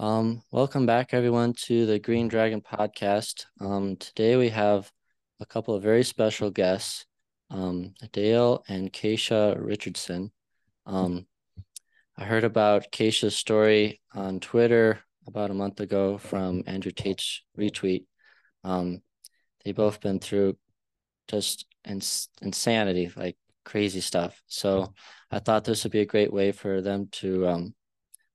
Um, welcome back, everyone, to the Green Dragon podcast. Um, today we have a couple of very special guests, um, Dale and Kaysha Richardson. Um, I heard about Kaysha's story on Twitter about a month ago from Andrew Tate's retweet. Um, they both been through just ins- insanity, like crazy stuff. So I thought this would be a great way for them to um,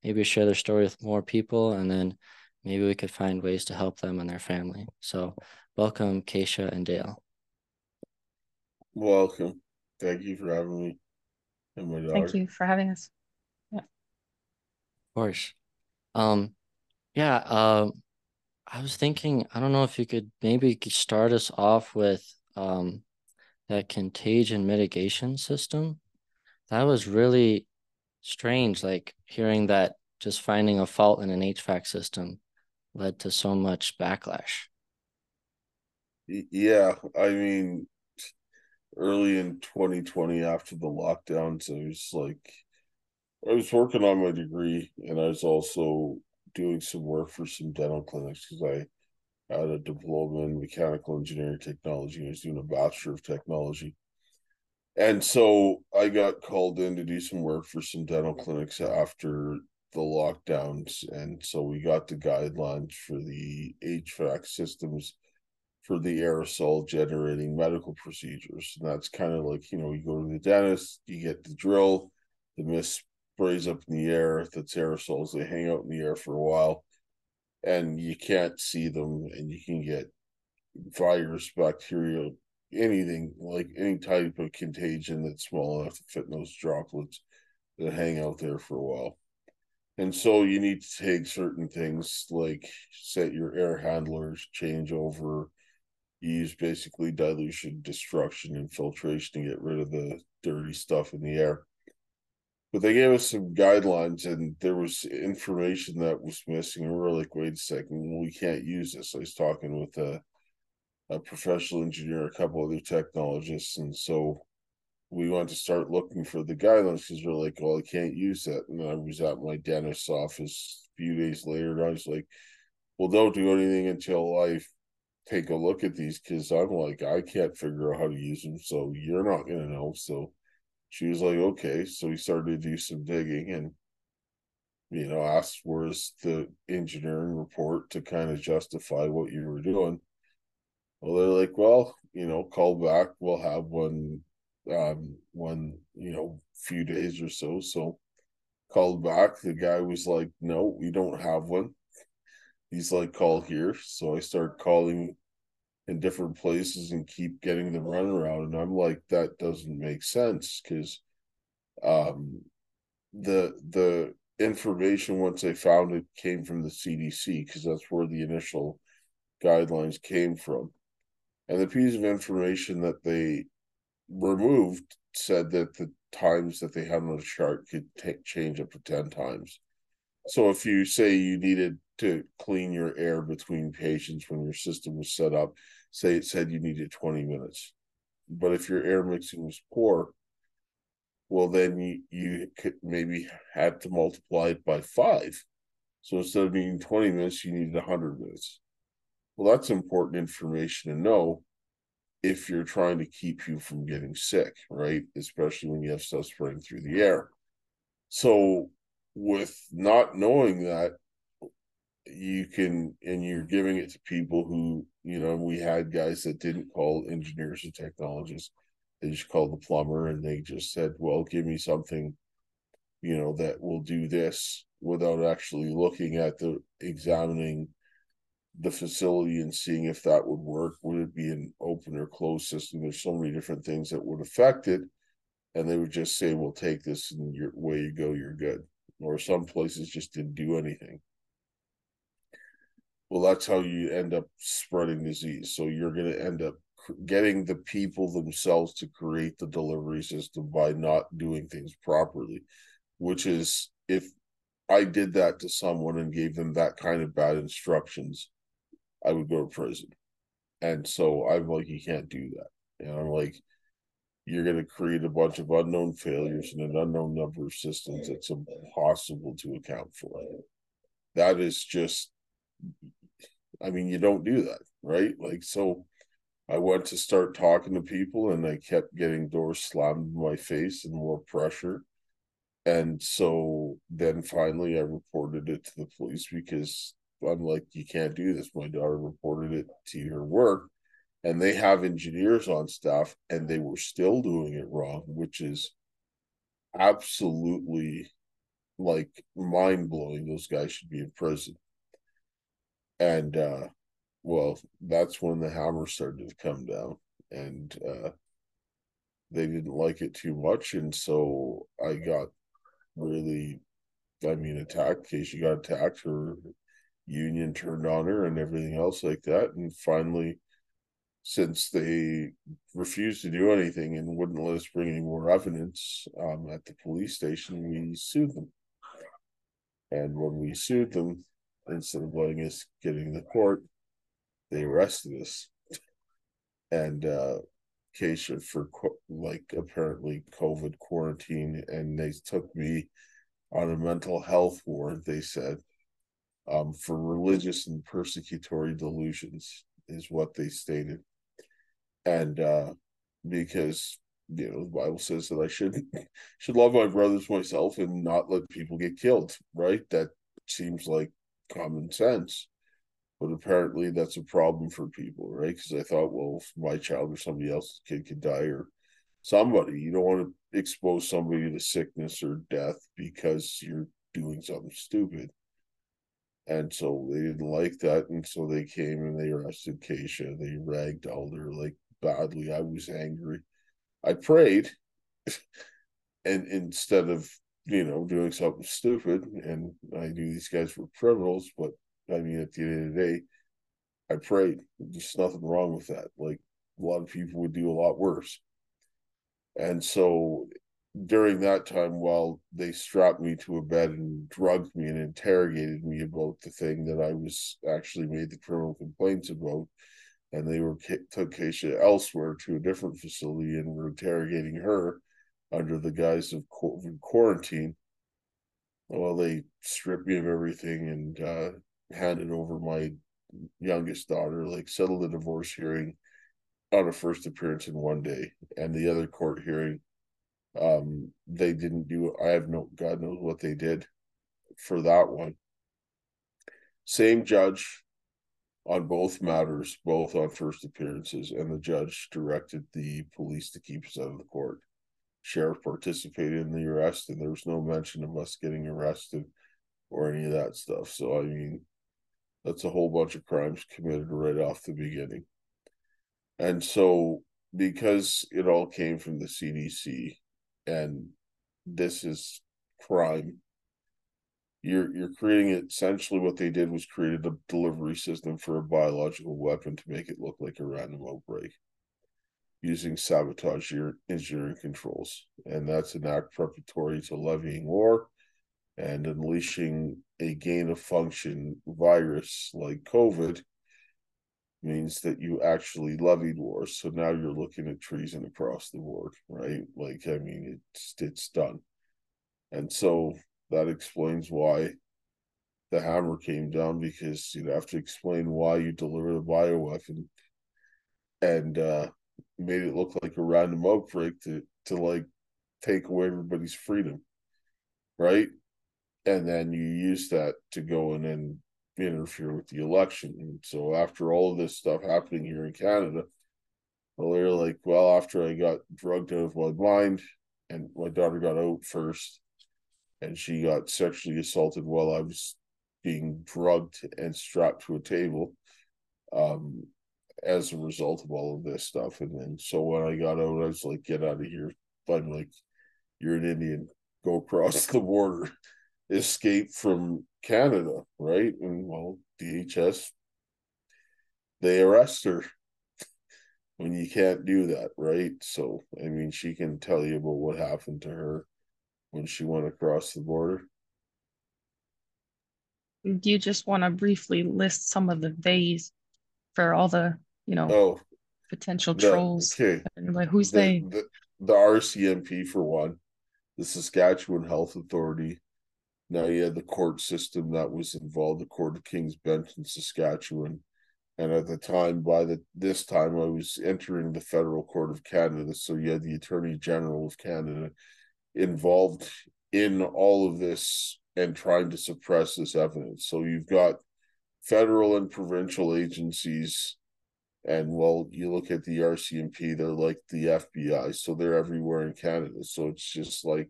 maybe share their story with more people and then maybe we could find ways to help them and their family. So welcome Kaysha and Dale. Welcome. Thank you for having me. And my Thank you for having us. Yeah. Of course. Um yeah, um I was thinking, I don't know if you could maybe start us off with um that contagion mitigation system. That was really strange, like hearing that just finding a fault in an HVAC system led to so much backlash. Yeah, I mean, early in 2020, after the lockdowns, I was like, I was working on my degree and I was also doing some work for some dental clinics because I had a diploma in mechanical engineering technology. I was doing a bachelor of technology and so I got called in to do some work for some dental clinics after the lockdowns. And so we got the guidelines for the HVAC systems for the aerosol generating medical procedures. And that's kind of like, you know, you go to the dentist, you get the drill, the mist sprays up in the air, that's aerosols, they hang out in the air for a while, and you can't see them, and you can get virus, bacteria, anything like any type of contagion that's small enough to fit in those droplets that hang out there for a while. And so you need to take certain things like set your air handlers, change over, use basically dilution, destruction, and filtration to get rid of the dirty stuff in the air. But they gave us some guidelines and there was information that was missing. And we were like, wait a second, we can't use this. I was talking with a a professional engineer, a couple other technologists, and so we wanted to start looking for the guidelines because we're like, well, I can't use that. And I was at my dentist's office a few days later, and I was like, well, don't do anything until I take a look at these because I'm like, I can't figure out how to use them, so you're not gonna know. So she was like, okay. So we started to do some digging and you know, asked where's the engineering report to kind of justify what you were doing. Well, they're like, well, you know, call back. We'll have one, um, one, you know, few days or so. So called back. The guy was like, no, we don't have one. He's like, call here. So I start calling in different places and keep getting the runaround. And I'm like, that doesn't make sense because um the the information once I found it came from the CDC because that's where the initial guidelines came from. And the piece of information that they removed said that the times that they had on the chart could take, change up to 10 times. So if you say you needed to clean your air between patients when your system was set up, say it said you needed 20 minutes. But if your air mixing was poor, well, then you, you could maybe had to multiply it by five. So instead of needing 20 minutes, you needed 100 minutes. Well, that's important information to know if you're trying to keep you from getting sick, right? Especially when you have stuff spraying through the air. So, with not knowing that, you can, and you're giving it to people who, you know, we had guys that didn't call engineers and technologists. They just called the plumber and they just said, well, give me something, you know, that will do this without actually looking at the examining the facility and seeing if that would work. Would it be an open or closed system? There's so many different things that would affect it. And they would just say, well, take this and your way you go, you're good. Or some places just didn't do anything. Well, that's how you end up spreading disease. So you're going to end up getting the people themselves to create the delivery system by not doing things properly, which is if I did that to someone and gave them that kind of bad instructions, I would go to prison. And so I'm like, you can't do that. And I'm like, you're going to create a bunch of unknown failures and an unknown number of systems that's impossible to account for. that is just I mean, you don't do that, right? Like, so I went to start talking to people and I kept getting doors slammed in my face and more pressure. And so then finally I reported it to the police because I'm like, you can't do this. My daughter reported it to your work and they have engineers on staff and they were still doing it wrong, which is absolutely like mind blowing. Those guys should be in prison. And uh well, that's when the hammer started to come down and uh they didn't like it too much. And so I got really I mean attacked Kaysha got attacked, her union turned on her and everything else like that. And finally since they refused to do anything and wouldn't let us bring any more evidence um, at the police station, we sued them. And when we sued them, instead of letting us get in the court, they arrested us. And uh Kaysha for like apparently COVID quarantine, and they took me on a mental health ward. They said um, for religious and persecutory delusions is what they stated, and uh, because you know the Bible says that I should should love my brothers myself and not let people get killed. Right? That seems like common sense. But apparently that's a problem for people, right? Because I thought, well, if my child or somebody else's kid could die or somebody, you don't want to expose somebody to sickness or death because you're doing something stupid. And so they didn't like that. And so they came and they arrested Kaysha. They ragdolled her like badly. I was angry. I prayed and instead of you know, doing something stupid. And I knew these guys were criminals, but I mean, at the end of the day, I prayed. There's nothing wrong with that. Like a lot of people would do a lot worse. And so during that time, while they strapped me to a bed and drugged me and interrogated me about the thing that I was actually made the criminal complaints about, and they were took Kaysha elsewhere to a different facility and were interrogating her under the guise of quarantine. Well, they stripped me of everything and uh, handed over my youngest daughter, like settled the divorce hearing on a first appearance in one day, and the other court hearing, um, they didn't do. I have no God knows what they did for that one. Same judge on both matters, both on first appearances, and the judge directed the police to keep us out of the court sheriff participated in the arrest, and there was no mention of us getting arrested or any of that stuff. So I mean, that's a whole bunch of crimes committed right off the beginning. And so because it all came from the CDC and this is crime you're you're creating essentially what they did was created a delivery system for a biological weapon to make it look like a random outbreak using sabotage your engineering controls. And that's an act preparatory to levying war and unleashing a gain of function virus like COVID means that you actually levied war. So now you're looking at treason across the board, right? Like, I mean, it's it's done. And so that explains why the hammer came down because you'd have to explain why you delivered a bioweapon and uh made it look like a random outbreak to to like take away everybody's freedom, right? And then you use that to go in and interfere with the election. And so after all of this stuff happening here in Canada, well, they're like, well, after I got drugged out of my mind, and my daughter got out first, and she got sexually assaulted while I was being drugged and strapped to a table. Um, as a result of all of this stuff. And then so when I got out, I was like, get out of here. I'm like, you're an Indian, go across the border, escape from Canada, right? And well, DHS, they arrest her when you can't do that, right? So, I mean, she can tell you about what happened to her when she went across the border. Do you just want to briefly list some of the ways for all the you know, oh, potential the, trolls. Okay. Like, who's the, they? The, the RCMP, for one, the Saskatchewan Health Authority, Now you had the court system that was involved, the Court of King's Bench in Saskatchewan. And at the time, by the this time, I was entering the Federal Court of Canada. So you had the Attorney General of Canada involved in all of this and trying to suppress this evidence. So you've got federal and provincial agencies and well you look at the RCMP they're like the FBI so they're everywhere in Canada so it's just like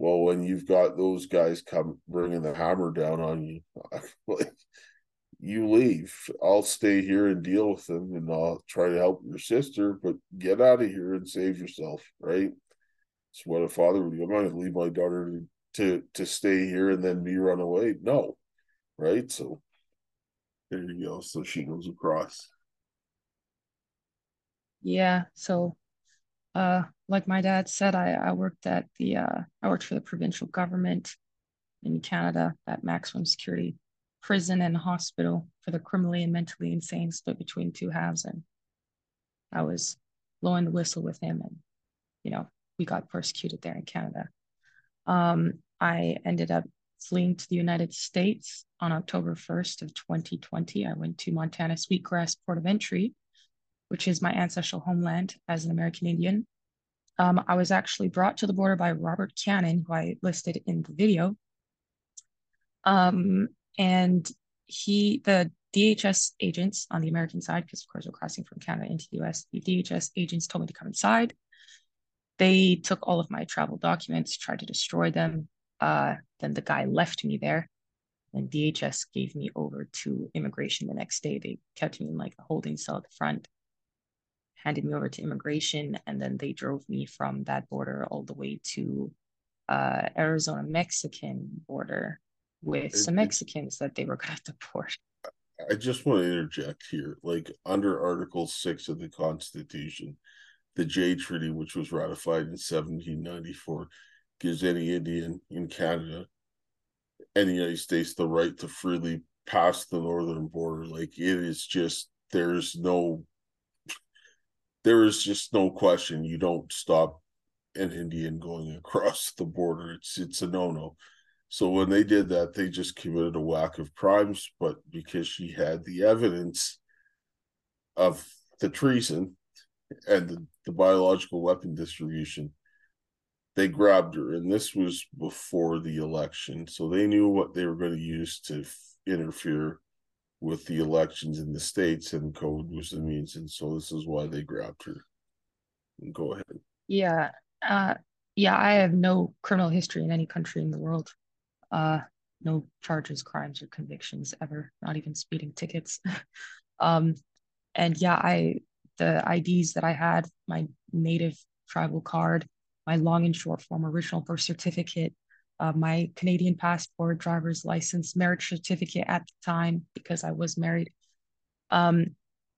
well when you've got those guys come bringing the hammer down on you like you leave. I'll stay here and deal with them and I'll try to help your sister but get out of here and save yourself right? It's what a father would do I'm not going to leave my daughter to to stay here and then me run away? No right? So there you go. So she goes across. Yeah, so uh like my dad said, I, I worked at the uh I worked for the provincial government in Canada at maximum security prison and hospital for the criminally and mentally insane split between two halves and I was blowing the whistle with him and you know we got persecuted there in Canada. Um I ended up fleeing to the United States on October 1st of 2020. I went to Montana Sweetgrass Port of Entry which is my ancestral homeland as an American Indian. Um, I was actually brought to the border by Robert Cannon, who I listed in the video. Um, and he, the DHS agents on the American side, because of course we're crossing from Canada into the US, the DHS agents told me to come inside. They took all of my travel documents, tried to destroy them. Uh, then the guy left me there. And DHS gave me over to immigration the next day. They kept me in like a holding cell at the front handed me over to immigration, and then they drove me from that border all the way to uh, Arizona Mexican border with some Mexicans that they were going to deport. I just want to interject here. Like under Article 6 of the Constitution, the Jay Treaty, which was ratified in 1794, gives any Indian in Canada and the United States the right to freely pass the northern border. Like it is just, there's no there is just no question you don't stop an Indian going across the border. It's it's a no no. So when they did that, they just committed a whack of crimes. But because she had the evidence of the treason and the, the biological weapon distribution, they grabbed her. And this was before the election, so they knew what they were going to use to f- interfere with the elections in the states, and COVID was the means, and so this is why they grabbed her. Go ahead. Yeah, uh, yeah. I have no criminal history in any country in the world. Uh, no charges, crimes, or convictions ever. Not even speeding tickets. um, and yeah, I the IDs that I had, my native tribal card, my long and short form original birth certificate, uh, my Canadian passport, driver's license, marriage certificate at the time because I was married. Um,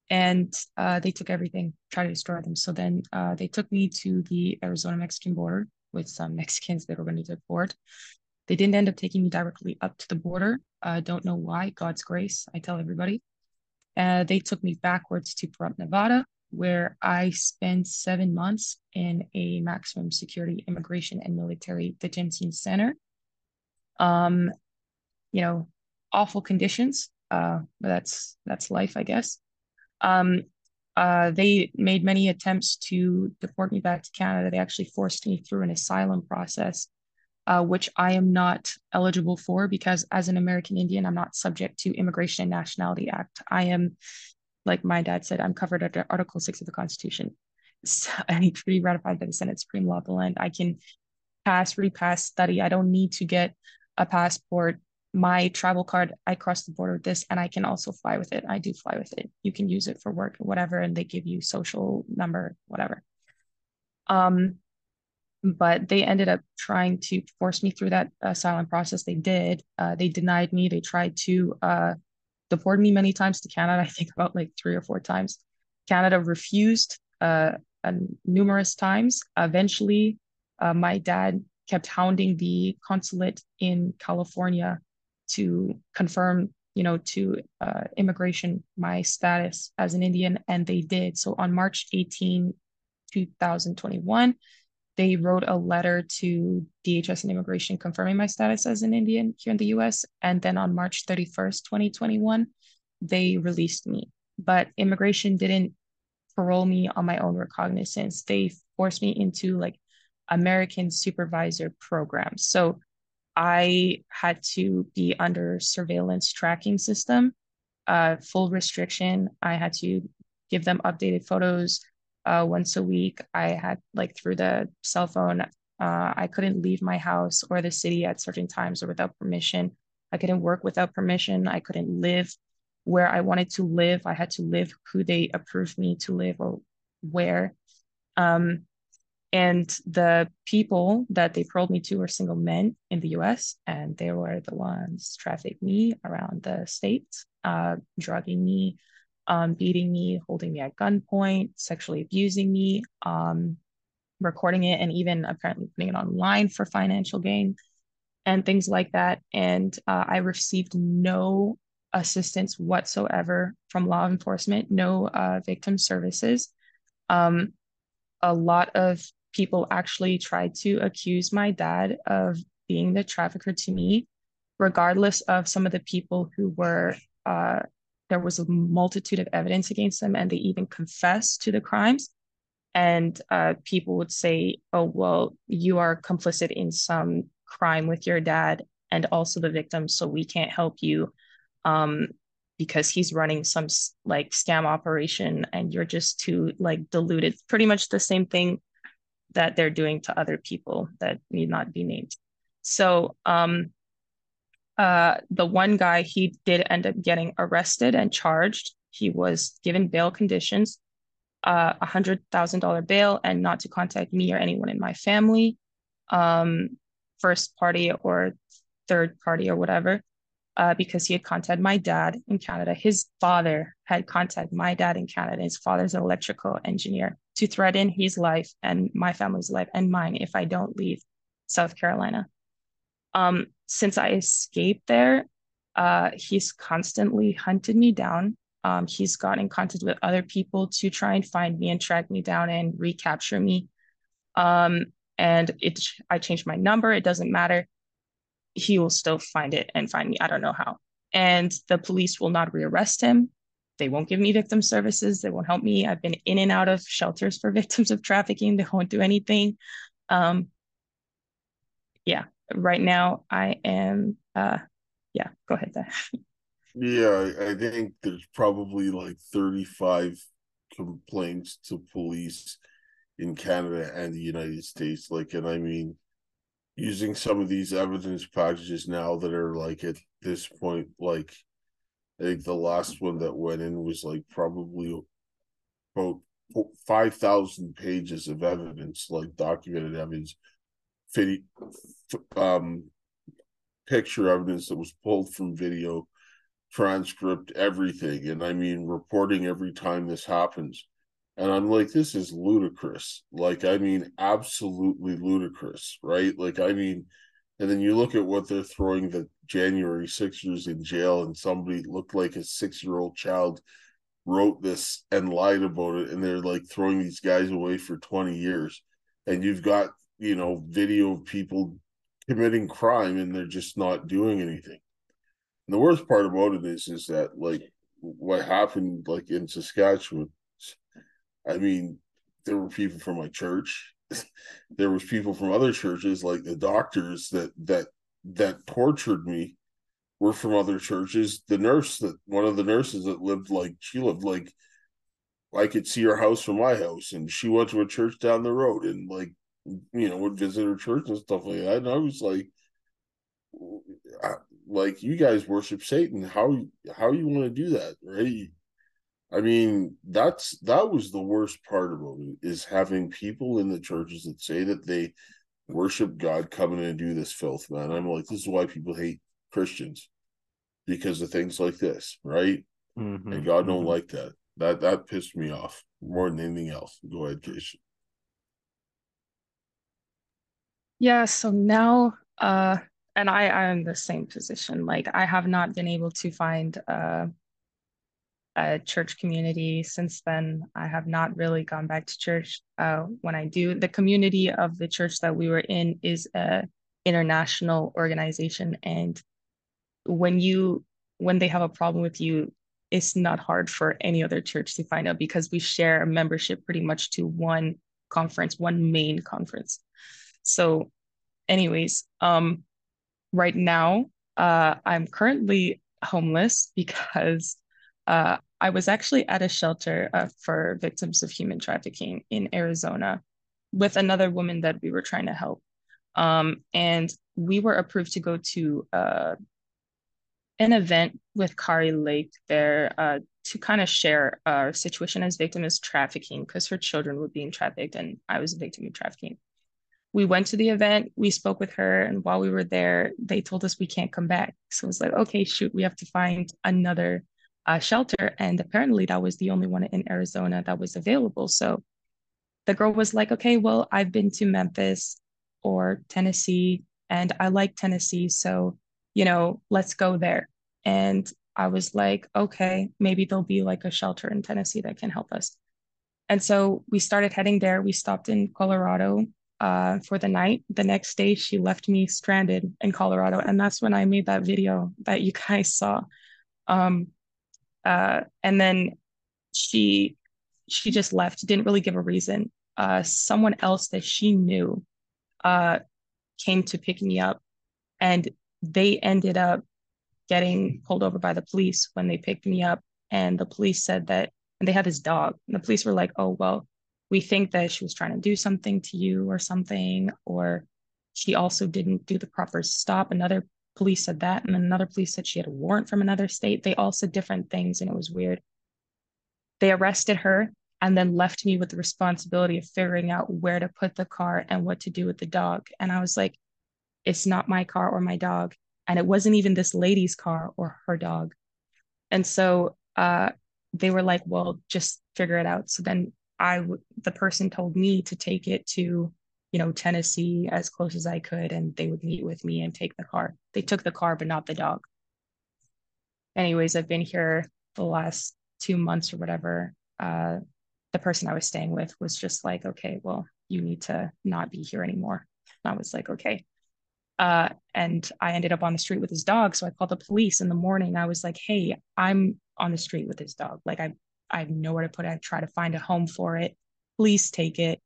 and uh, they took everything, tried to destroy them. So then uh, they took me to the Arizona Mexican border with some Mexicans that were going to deport. They didn't end up taking me directly up to the border. I don't know why. God's grace, I tell everybody. Uh, they took me backwards to Pahrump, Nevada, where I spent seven months in a maximum security immigration and military detention center. Um, you know, awful conditions. Uh, but that's that's life, I guess. Um, uh, they made many attempts to deport me back to Canada. They actually forced me through an asylum process, uh, which I am not eligible for because, as an American Indian, I'm not subject to Immigration and Nationality Act. I am like my dad said, I'm covered under Article 6 of the Constitution. So I need to be ratified by the Senate Supreme Law of the land. I can pass, repass, study. I don't need to get a passport. My travel card, I cross the border with this and I can also fly with it. I do fly with it. You can use it for work, whatever, and they give you social number, whatever. Um, but they ended up trying to force me through that asylum process. They did. Uh, they denied me. They tried to uh, deported me many times to Canada. I think about like three or four times. Canada refused uh, uh, numerous times. Eventually, uh, my dad kept hounding the consulate in California to confirm, you know, to uh, immigration my status as an Indian, and they did. So on March 18, 2021, they wrote a letter to DHS and immigration confirming my status as an Indian here in the US. And then on March 31st, 2021, they released me. But immigration didn't parole me on my own recognizance. They forced me into like American supervisor programs. So I had to be under surveillance tracking system, uh, full restriction. I had to give them updated photos uh, once a week. I had like through the cell phone, uh, I couldn't leave my house or the city at certain times or without permission. I couldn't work without permission. I couldn't live where I wanted to live. I had to live who they approved me to live or where. Um, and the people that they paroled me to were single men in the US, and they were the ones trafficking me around the state, uh, drugging me, um, beating me, holding me at gunpoint, sexually abusing me, um, recording it, and even apparently putting it online for financial gain and things like that. And uh, I received no assistance whatsoever from law enforcement, no uh, victim services. Um, a lot of people actually tried to accuse my dad of being the trafficker to me, regardless of some of the people who were, uh, there was a multitude of evidence against them and they even confessed to the crimes. And uh, people would say, oh, well, you are complicit in some crime with your dad and also the victim, so we can't help you um, because he's running some like scam operation and you're just too like diluted. Pretty much the same thing that they're doing to other people that need not be named. So um, uh, the one guy, he did end up getting arrested and charged. He was given bail conditions, uh, a hundred thousand dollar bail, and not to contact me or anyone in my family, um, first party or third party or whatever uh, because he had contacted my dad in Canada. His father had contacted my dad in Canada. His father's an electrical engineer to threaten his life and my family's life and mine if I don't leave South Carolina. Um, since I escaped there, uh, he's constantly hunted me down. Um, he's got in contact with other people to try and find me and track me down and recapture me. Um, and it, I changed my number. It doesn't matter he will still find it and find me. I don't know how. And the police will not rearrest him. They won't give me victim services. They won't help me. I've been in and out of shelters for victims of trafficking. They won't do anything. Um, yeah, right now I am. Uh, yeah, go ahead. yeah, I think there's probably like 35 complaints to police in Canada and the United States. Like, and I mean, using some of these evidence packages now that are like at this point like i think the last one that went in was like probably about 5000 pages of evidence like documented evidence um picture evidence that was pulled from video transcript everything and i mean reporting every time this happens and I'm like, this is ludicrous. Like, I mean, absolutely ludicrous, right? Like, I mean, and then you look at what they're throwing the January Sixers in jail, and somebody looked like a six year old child wrote this and lied about it, and they're like throwing these guys away for 20 years. And you've got, you know, video of people committing crime and they're just not doing anything. And the worst part about it is, is that like what happened like in Saskatchewan I mean, there were people from my church. there was people from other churches, like the doctors that that that tortured me were from other churches. The nurse that one of the nurses that lived like she lived like I could see her house from my house, and she went to a church down the road, and like you know would visit her church and stuff like that. And I was like, like you guys worship Satan. How how you want to do that, right? I mean, that's that was the worst part about it is having people in the churches that say that they worship God coming in and do this filth, man. I'm like, this is why people hate Christians because of things like this, right? Mm-hmm, and God mm-hmm. don't like that. That that pissed me off more than anything else. Go ahead, Kaysha. Yeah, so now uh and I I'm in the same position. Like I have not been able to find uh a church community since then. I have not really gone back to church. Uh, when I do, the community of the church that we were in is a international organization, and when you when they have a problem with you, it's not hard for any other church to find out because we share a membership pretty much to one conference, one main conference. So, anyways, um, right now, uh, I'm currently homeless because uh, I was actually at a shelter uh, for victims of human trafficking in Arizona with another woman that we were trying to help. Um, and we were approved to go to uh, an event with Kari Lake there uh, to kind of share our situation as victim as trafficking because her children were being trafficked and I was a victim of trafficking. We went to the event, we spoke with her, and while we were there, they told us we can't come back. So it was like, okay, shoot, we have to find another uh, shelter. And apparently, that was the only one in Arizona that was available. So the girl was like, okay, well, I've been to Memphis or Tennessee, and I like Tennessee. So, you know, let's go there. And I was like, okay, maybe there'll be like a shelter in Tennessee that can help us. And so we started heading there. We stopped in Colorado uh, for the night. The next day, she left me stranded in Colorado. And that's when I made that video that you guys saw. Um, uh, and then she she just left didn't really give a reason uh, someone else that she knew uh, came to pick me up and they ended up getting pulled over by the police when they picked me up and the police said that and they had this dog and the police were like oh well we think that she was trying to do something to you or something or she also didn't do the proper stop another police said that, and another police said she had a warrant from another state. They all said different things, and it was weird. They arrested her and then left me with the responsibility of figuring out where to put the car and what to do with the dog. And I was like, it's not my car or my dog. And it wasn't even this lady's car or her dog. And so uh, they were like, well, just figure it out. So then I, the person told me to take it to you know, Tennessee as close as I could, and they would meet with me and take the car. They took the car, but not the dog. Anyways, I've been here the last two months or whatever. Uh, the person I was staying with was just like, okay, well, you need to not be here anymore. And I was like, okay. Uh, and I ended up on the street with his dog. So I called the police in the morning. I was like, hey, I'm on the street with his dog. Like I, I have nowhere to put it. I try to find a home for it. Please take it.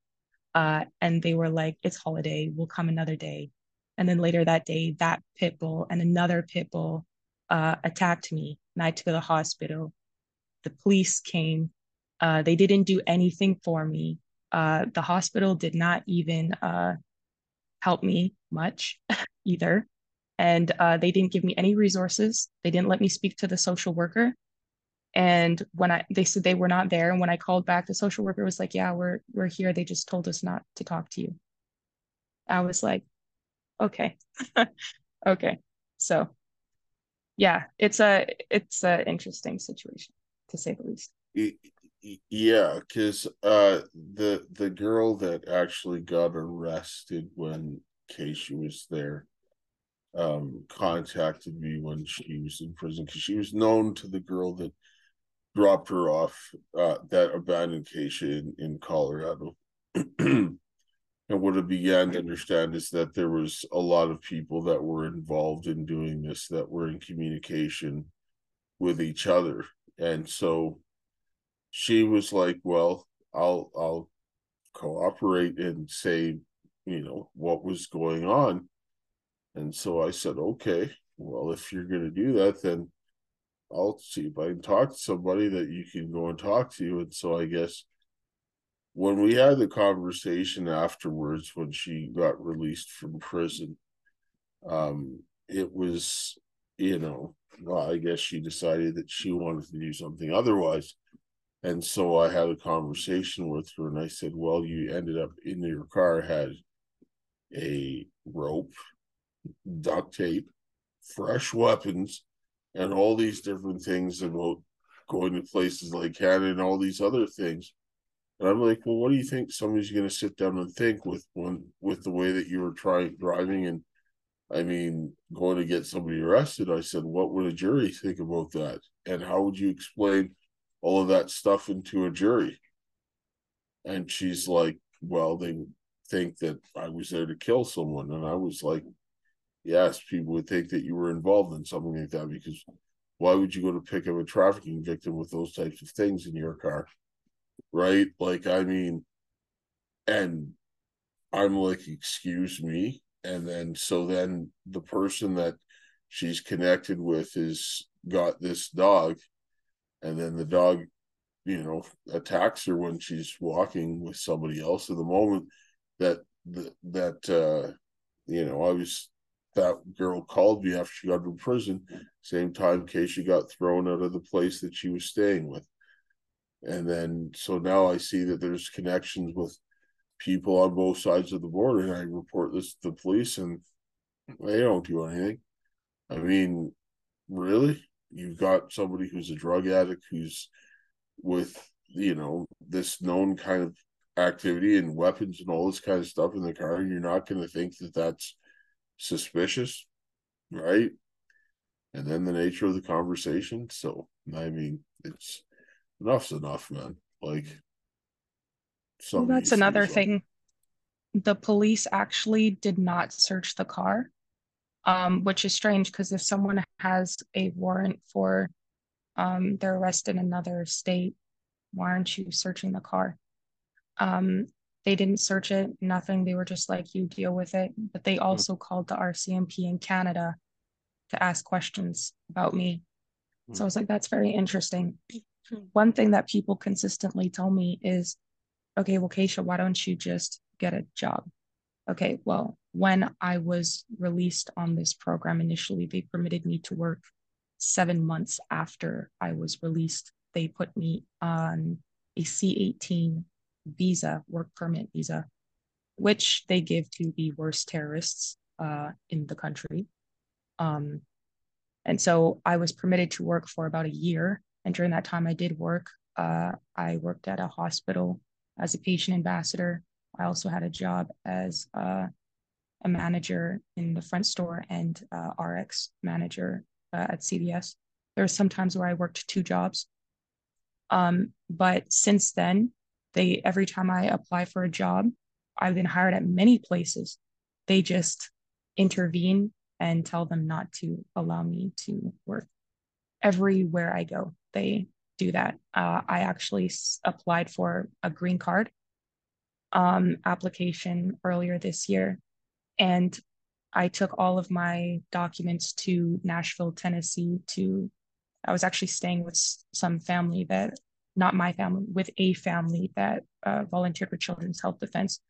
Uh, and they were like, it's holiday, we'll come another day. And then later that day, that pit bull and another pit bull uh, attacked me, and I had to go to the hospital. The police came. Uh, they didn't do anything for me. Uh, the hospital did not even uh, help me much either. And uh, they didn't give me any resources. They didn't let me speak to the social worker. And when I they said they were not there, and when I called back, the social worker was like, "Yeah, we're we're here. They just told us not to talk to you." I was like, "Okay, okay." So, yeah, it's a it's an interesting situation to say the least. Yeah, because uh, the the girl that actually got arrested when Kaysha was there um, contacted me when she was in prison because she was known to the girl that dropped her off uh, that abandoned Kaysha in, in Colorado. and what I began to understand is that there was a lot of people that were involved in doing this that were in communication with each other. And so she was like, Well, I'll I'll cooperate and say, you know, what was going on. And so I said, Okay, well, if you're gonna do that, then I'll see if I can talk to somebody that you can go and talk to. And so I guess when we had the conversation afterwards, when she got released from prison, um, it was, you know, well, I guess she decided that she wanted to do something otherwise. And so I had a conversation with her and I said, Well, you ended up in your car, had a rope, duct tape, fresh weapons, and all these different things about going to places like Canada and all these other things. And I'm like, well, what do you think somebody's going to sit down and think with one with the way that you were trying driving and I mean going to get somebody arrested? I said, what would a jury think about that? And how would you explain all of that stuff into a jury. And she's like, Well, they think that I was there to kill someone. And I was like, Yes, people would think that you were involved in something like that because why would you go to pick up a trafficking victim with those types of things in your car? Right? Like, I mean, and I'm like, excuse me. And then so then the person that she's connected with is got this dog, and then the dog, you know, attacks her when she's walking with somebody else. At the moment that that uh you know, I was that girl called me after she got to prison, same time Kaysha got thrown out of the place that she was staying with. And then so now I see that there's connections with people on both sides of the border and I report this to the police and they don't do anything. I mean, really? You've got somebody who's a drug addict who's with, you know, this known kind of activity and weapons and all this kind of stuff in the car, and you're not going to think that that's suspicious, right? And then the nature of the conversation. So, I mean, it's enough's enough, man. Like, well, that's another thing. The police actually did not search the car, um, which is strange because if someone has a warrant for um, their arrest in another state, why aren't you searching the car? Um, they didn't search it, nothing. They were just like, you deal with it. But they hmm. also mm. called the RCMP in Canada to ask questions about me. Mm. So I was like, that's very interesting. One thing that people consistently tell me is okay, well, Kaysha, why don't you just get a job? Okay, well, when I was released on this program initially, they permitted me to work seven months after I was released. They put me on a C 18 visa, work permit visa, which they give to the worst terrorists uh, in the country. Um, and so I was permitted to work for about a year. And during that time, I did work. Uh, I worked at a hospital as a patient ambassador. I also had a job as uh, a manager in the front store and uh, RX manager uh, at CVS. There were some times where I worked two jobs. Um, but since then, they every time I apply for a job, I've been hired at many places. They just intervene and tell them not to allow me to work. Everywhere I go, they do that. Uh, I actually applied for a green card um, application earlier this year, and I took all of my documents to Nashville, Tennessee. To I was actually staying with some family that, not my family, with a family that uh, volunteered for Children's Health Defense.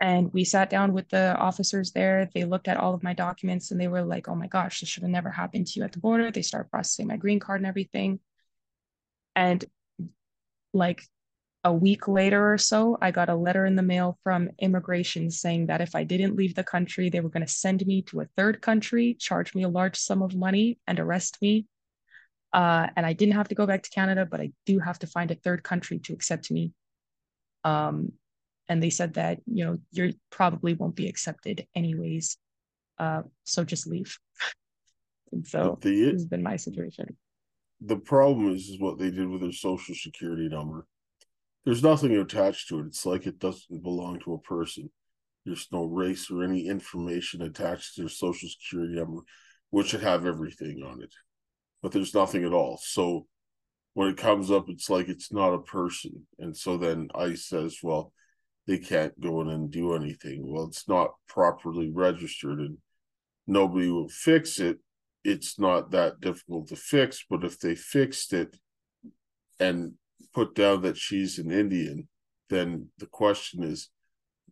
And we sat down with the officers there. They looked at all of my documents and they were like, oh my gosh, this should have never happened to you at the border. They start processing my green card and everything. And like a week later or so, I got a letter in the mail from immigration saying that if I didn't leave the country, they were going to send me to a third country, charge me a large sum of money, and arrest me. Uh, and I didn't have to go back to Canada, but I do have to find a third country to accept me. Um, and they said that you know you probably won't be accepted anyways, uh, so just leave. and so the, this has been my situation the problem is, is what they did with their social security number. There's nothing attached to it. It's like it doesn't belong to a person. There's no race or any information attached to their social security number, which should have everything on it. But there's nothing at all. So when it comes up, it's like it's not a person. And so then ICE says, well, they can't go in and do anything. Well, it's not properly registered and nobody will fix it it's not that difficult to fix. But if they fixed it and put down that she's an Indian, then the question is,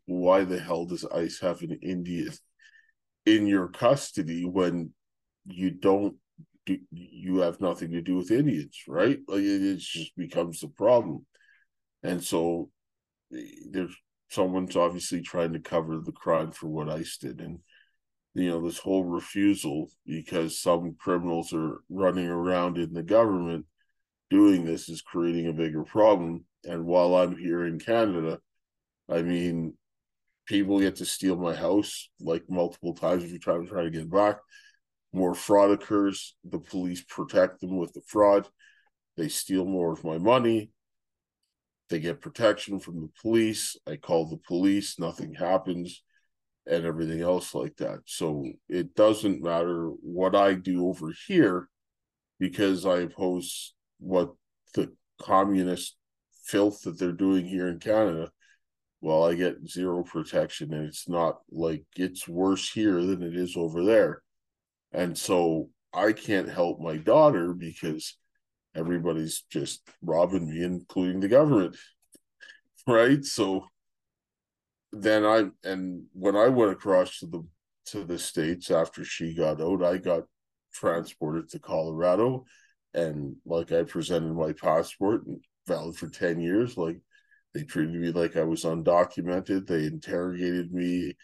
why the hell does ICE have an Indian in your custody when you don't do, you have nothing to do with Indians, right? Like it, it just becomes the problem. And so eh, there's someone's obviously trying to cover the crime for what ICE did. And you know this whole refusal because some criminals are running around in the government doing this is creating a bigger problem and while i'm here in canada i mean people get to steal my house like multiple times every time i try to get back more fraud occurs the police protect them with the fraud They steal more of my money. They get protection from the police. I call the police, nothing happens, and everything else like that. So it doesn't matter what I do over here because I oppose what the communist filth that they're doing here in Canada. Well, I get zero protection, and it's not like it's worse here than it is over there. And so I can't help my daughter because everybody's just robbing me, including the government. Right. So then I and when I went across to the to the States after she got out, I got transported to Colorado and like I presented my passport and valid for 10 years. Like they treated me like I was undocumented. They interrogated me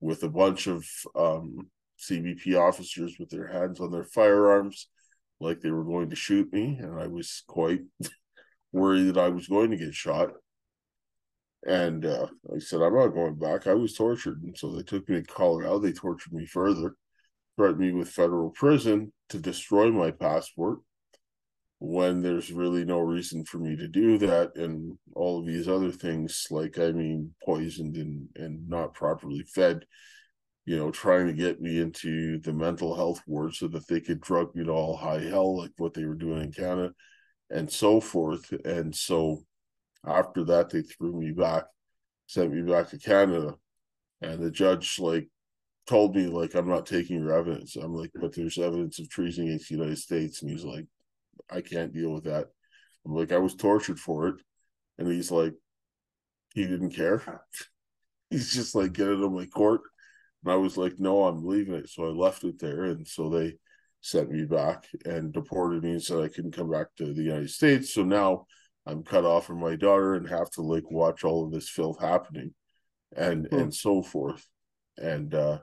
with a bunch of um, CBP officers with their hands on their firearms, like they were going to shoot me. And I was quite worried that I was going to get shot. And uh, I said, I'm not going back. I was tortured. And so they took me to Colorado. They tortured me further, threatened me with federal prison to destroy my passport when there's really no reason for me to do that and all of these other things like i mean poisoned and and not properly fed you know trying to get me into the mental health ward so that they could drug me to all high hell like what they were doing in canada and so forth and so after that they threw me back sent me back to canada and the judge like told me like i'm not taking your evidence i'm like but there's evidence of treason against the united states and he's like I can't deal with that. I'm like, I was tortured for it. And he's like, he didn't care. he's just like, get it on my court. And I was like, no, I'm leaving it. So I left it there. And so they sent me back and deported me and said I couldn't come back to the United States. So now I'm cut off from my daughter and have to like watch all of this filth happening and hmm. and so forth. And uh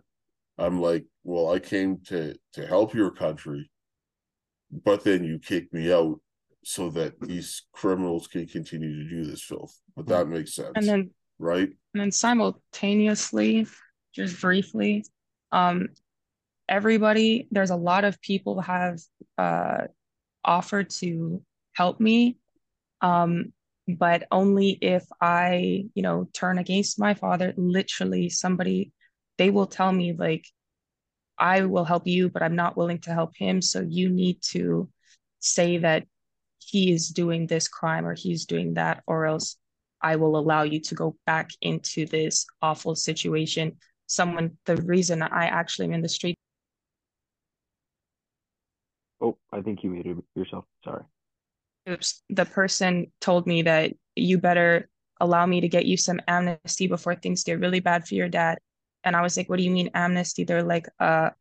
I'm like, well, I came to to help your country but then you kick me out so that these criminals can continue to do this filth. But that makes sense. And then right? And then simultaneously, just briefly, um, everybody, there's a lot of people have uh offered to help me. Um, but only if I, you know, turn against my father, literally somebody, they will tell me like I will help you, but I'm not willing to help him. So you need to say that he is doing this crime or he's doing that, or else I will allow you to go back into this awful situation. Someone, the reason I actually am in the street. Oh, I think you muted yourself. Sorry. Oops. The person told me that you better allow me to get you some amnesty before things get really bad for your dad. And I was like, what do you mean amnesty? They're like, uh,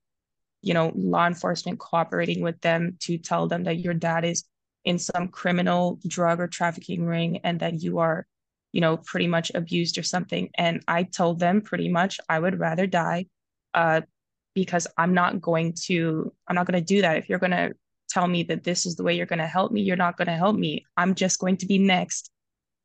you know, law enforcement cooperating with them to tell them that your dad is in some criminal drug or trafficking ring and that you are, you know, pretty much abused or something. And I told them pretty much I would rather die uh, because I'm not going to, I'm not going to do that. If you're going to tell me that this is the way you're going to help me, you're not going to help me. I'm just going to be next.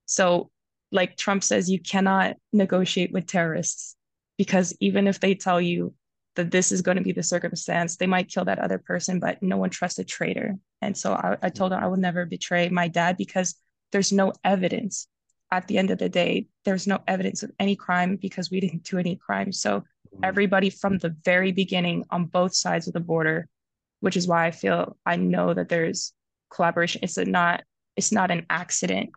So, like Trump says, you cannot negotiate with terrorists because even if they tell you that this is going to be the circumstance, they might kill that other person, but no one trusts a traitor. And so I, I told her I would never betray my dad because there's no evidence. At the end of the day, there's no evidence of any crime because we didn't do any crime. So mm-hmm. everybody from the very beginning on both sides of the border, which is why I feel I know that there's collaboration. It's not it's not an accident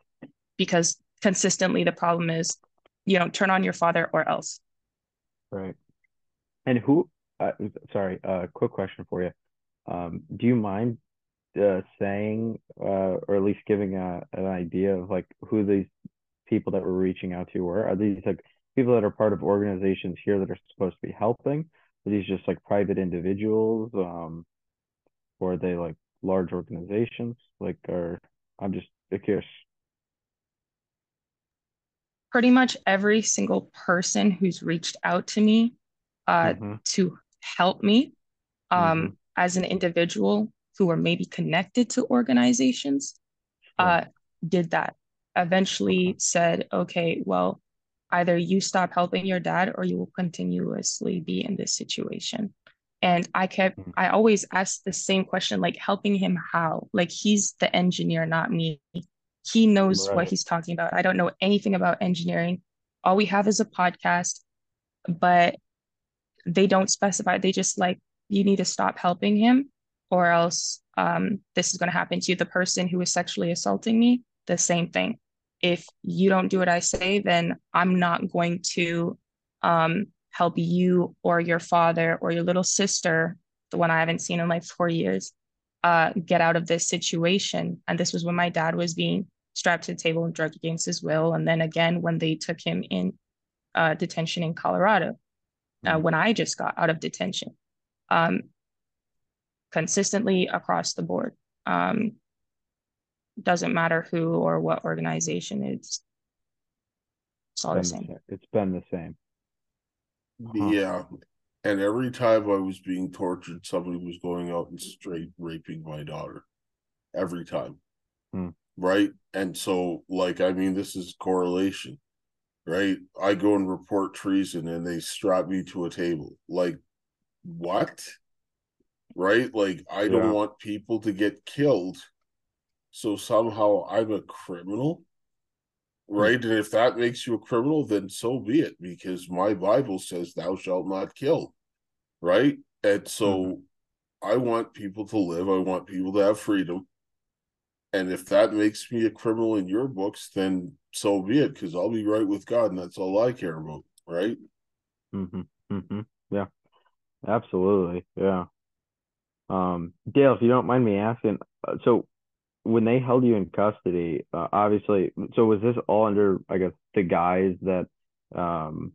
because consistently the problem is you know turn on your father or else Right. And who, uh, sorry, uh, quick question for you. Um, do you mind uh, saying, uh, or at least giving a, an idea of like who these people that we're reaching out to were? Are these like people that are part of organizations here that are supposed to be helping? Are these just like private individuals? Um, or are they like large organizations? Like, or I'm just curious pretty much every single person who's reached out to me uh, mm-hmm. to help me um, mm-hmm. as an individual who are maybe connected to organizations uh, did that. Eventually said, okay, well, either you stop helping your dad or you will continuously be in this situation. And I kept, Mhm. I always asked the same question, like helping him how? Like he's the engineer, not me. He knows what he's talking about. I don't know anything about engineering. All we have is a podcast, but they don't specify. They just like, you need to stop helping him or else um, this is going to happen to you. The person who is sexually assaulting me, the same thing. If you don't do what I say, then I'm not going to um, help you or your father or your little sister, the one I haven't seen in like four years, uh, get out of this situation. And this was when my dad was being strapped to the table and drugged against his will. And then again, when they took him in uh, detention in Colorado, uh, Mhm. when I just got out of detention, um, consistently across the board. Um, doesn't matter who or what organization, it's, it's all the Been the same. It's been the same. Huh. Yeah. And every time I was being tortured, somebody was going out and straight raping my daughter. Every time. Hmm. Right. And so, like, I mean, this is correlation, right? I go and report treason and they strap me to a table. Like, what? Right? Like, I Yeah. don't want people to get killed. So somehow I'm a criminal. Right. And if that makes you a criminal, then so be it, because my Bible says, Thou shalt not kill. Right. And so I want people to live. I want people to have freedom. And if that makes me a criminal in your books, then so be it, because I'll be right with God, and that's all I care about. Right. Mm-hmm. Mm-hmm. Yeah. Absolutely. Yeah. Um, Dale, if you don't mind me asking, uh, so when they held you in custody, uh, obviously, so was this all under, I guess, the guise that, um,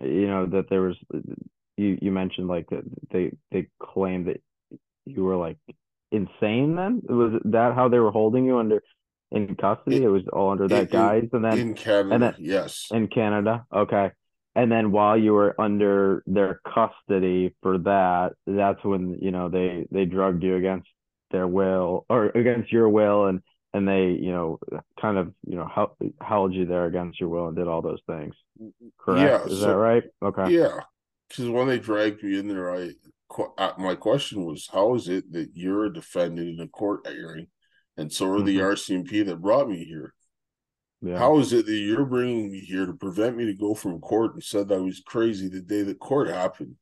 you know, that there was, you you mentioned like that they they claimed that you were like insane. Then was that how they were holding you under in custody? It, was all under that in- guise, and then in Canada, then- yes. in Canada. Okay. And then while you were under their custody for that, that's when, you know, they they drugged you against their will or against your will and and they, you know, kind of, you know, held, held you there against your will and did all those things. Correct? Yeah, Is so- that right? Okay. Yeah, because when they dragged me in there, I my question was, how is it that you're a defendant in a court hearing, and so are the Mhm. RCMP that brought me here? Yeah. How is it that you're bringing me here to prevent me to go from court and said I was crazy the day the court happened?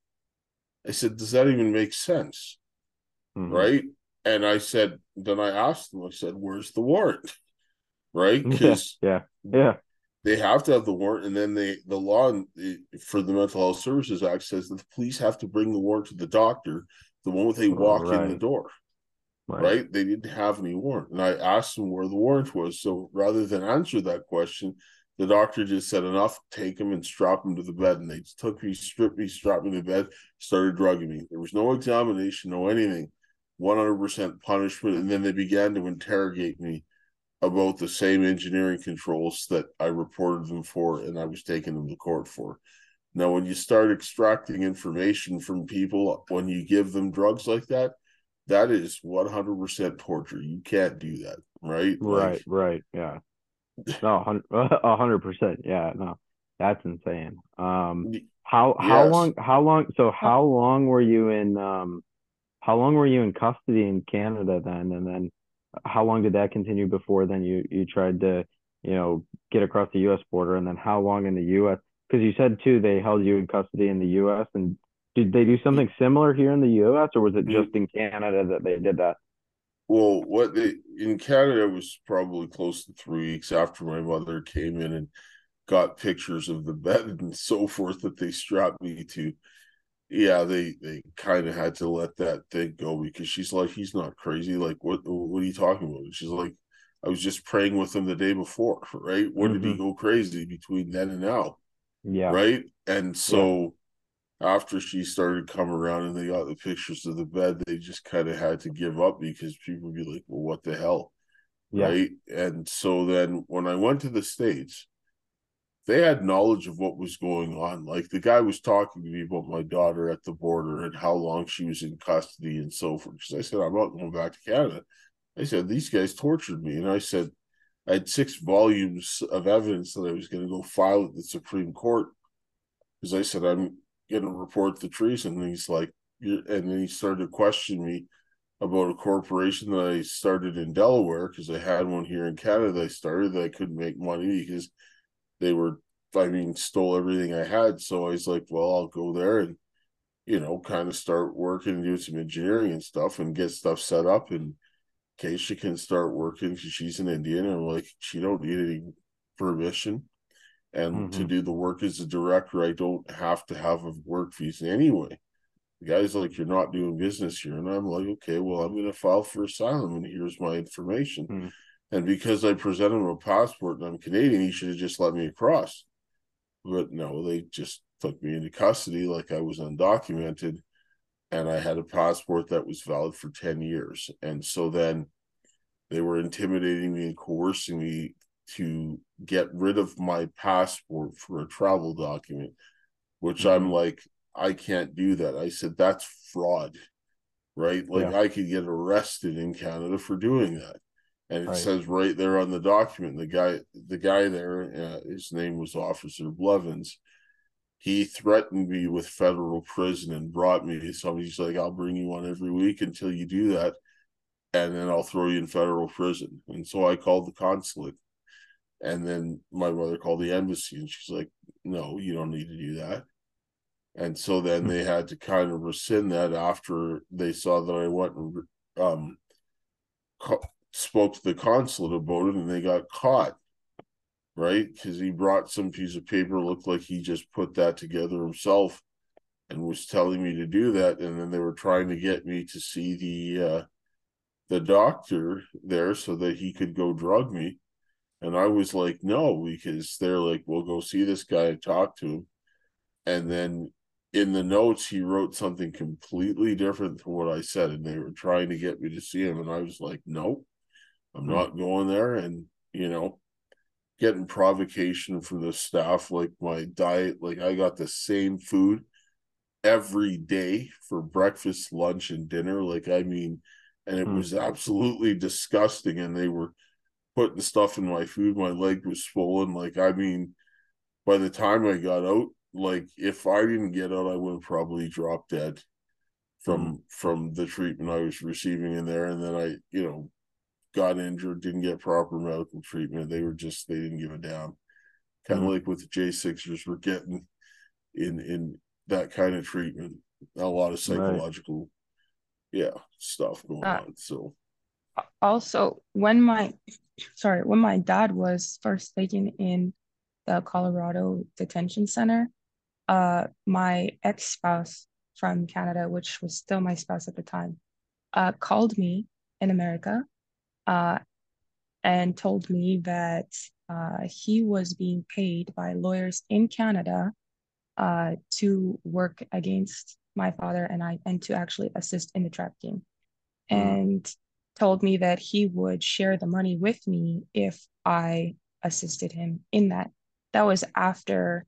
I said, does that even make sense? Mhm. Right? And I said, then I asked them, I said, where's the warrant? Right? Because Yeah. Yeah. they have to have the warrant, and then they the law for the Mental Health Services Act says that the police have to bring the warrant to the doctor the moment they walk in the door. Right. Right. They didn't have any warrant, and I asked them where the warrant was. So rather than answer that question, the doctor just said, "Enough. Take him and strap him to the bed." And they took me, stripped me, strapped me to the bed, started drugging me. There was no examination, no anything. One hundred percent punishment, and then they began to interrogate me about the same engineering controls that I reported them for and I was taking them to court for. Now, when you start extracting information from people, when you give them drugs like that, that is 100% torture. You can't do that, right? Right. Like, Right. Yeah. No, a hun- hundred percent. Yeah. No, that's insane. Um, How how Yes. long how long so how long were you in um how long were you in custody in Canada then? And then how long did that continue before then you you tried to you know get across the US border? And then how long in the US because you said too they held you in custody in the US and did they do something similar here in the US or was it just in Canada that they did that? Well, what they in Canada was probably close to three weeks after my mother came in and got pictures of the bed and so forth that they strapped me to. Yeah, they they kind of had to let that thing go because she's like, he's not crazy. Like, what what are you talking about? And she's like, I was just praying with him the day before, right? When did he Mhm. go crazy between then and now? yeah right? And so after she started coming around and they got the pictures of the bed, they just kind of had to give up because people would be like, "Well, what the hell?" yeah Right? And so then when I went to the states, they had knowledge of what was going on. Like the guy was talking to me about my daughter at the border and how long she was in custody and so forth. Because I said, "I'm not going back to Canada." I said, "These guys tortured me," and I said. I had six volumes of evidence that I was going to go file at the Supreme Court because I said I'm going to report the treason. And he's like, and then he started to question me about a corporation that I started in Delaware because I had one here in Canada. I started that I couldn't make money because they were, I mean, stole everything I had. So I was like, well, I'll go there and, you know, kind of start working and do some engineering and stuff and get stuff set up. And Kaysha can start working because she's an Indian. And I'm like, she don't need any permission. And mm-hmm. to do the work as a director, I don't have to have a work visa anyway. The guy's like, You're not doing business here. And I'm like, Okay, well, I'm going to file for asylum and here's my information. Mm-hmm. And because I presented him a passport and I'm Canadian, he should have just let me across. But no, they just took me into custody like I was undocumented and I had a passport that was valid for 10 years. And so then they were intimidating me and coercing me to get rid of my passport for a travel document, which mm-hmm. I'm like, I can't do that. I said, that's fraud, right? Like, yeah. I could get arrested in Canada for doing that. And it right. says right there on the document, the guy, the guy there, uh, his name was Officer Blevins. He threatened me with federal prison and brought me to he's like, I'll bring you one every week until you do that. And then I'll throw you in federal prison. And so I called the consulate and then my mother called the embassy and she's like, no, you don't need to do that. And so then they had to kind of rescind that after they saw that I went and um, spoke to the consulate about it and they got caught, right? Because he brought some piece of paper, looked like he just put that together himself and was telling me to do that. And then they were trying to get me to see the, uh, the doctor there so that he could go drug me and I was like, no, because they're like, we'll go see this guy and talk to him. And then in the notes, he wrote something completely different to what I said. And they were trying to get me to see him. And I was like, nope, I'm mm-hmm. not going there. And, you know, getting provocation from the staff, like my diet, like I got the same food every day for breakfast, lunch, and dinner. Like, I mean, and it mm-hmm. was absolutely disgusting. And they were, putting stuff in my food. My leg was swollen. Like, I mean, by the time I got out, like if I didn't get out, I would have probably dropped dead from mm from the treatment I was receiving in there. And then I, you know, got injured, didn't get proper medical treatment. They were just they didn't give a damn. Kind of mm like what the J Sixers were getting in in that kind of treatment. A lot of psychological, right. yeah, stuff going uh, on. So also when my sorry when my dad was first taken in the colorado detention center uh my ex-spouse from canada which was still my spouse at the time uh called me in america uh and told me that uh, he was being paid by lawyers in Canada uh, to work against my father and I, and to actually assist in the trafficking. Mm. And told me that he would share the money with me if I assisted him in that. That was after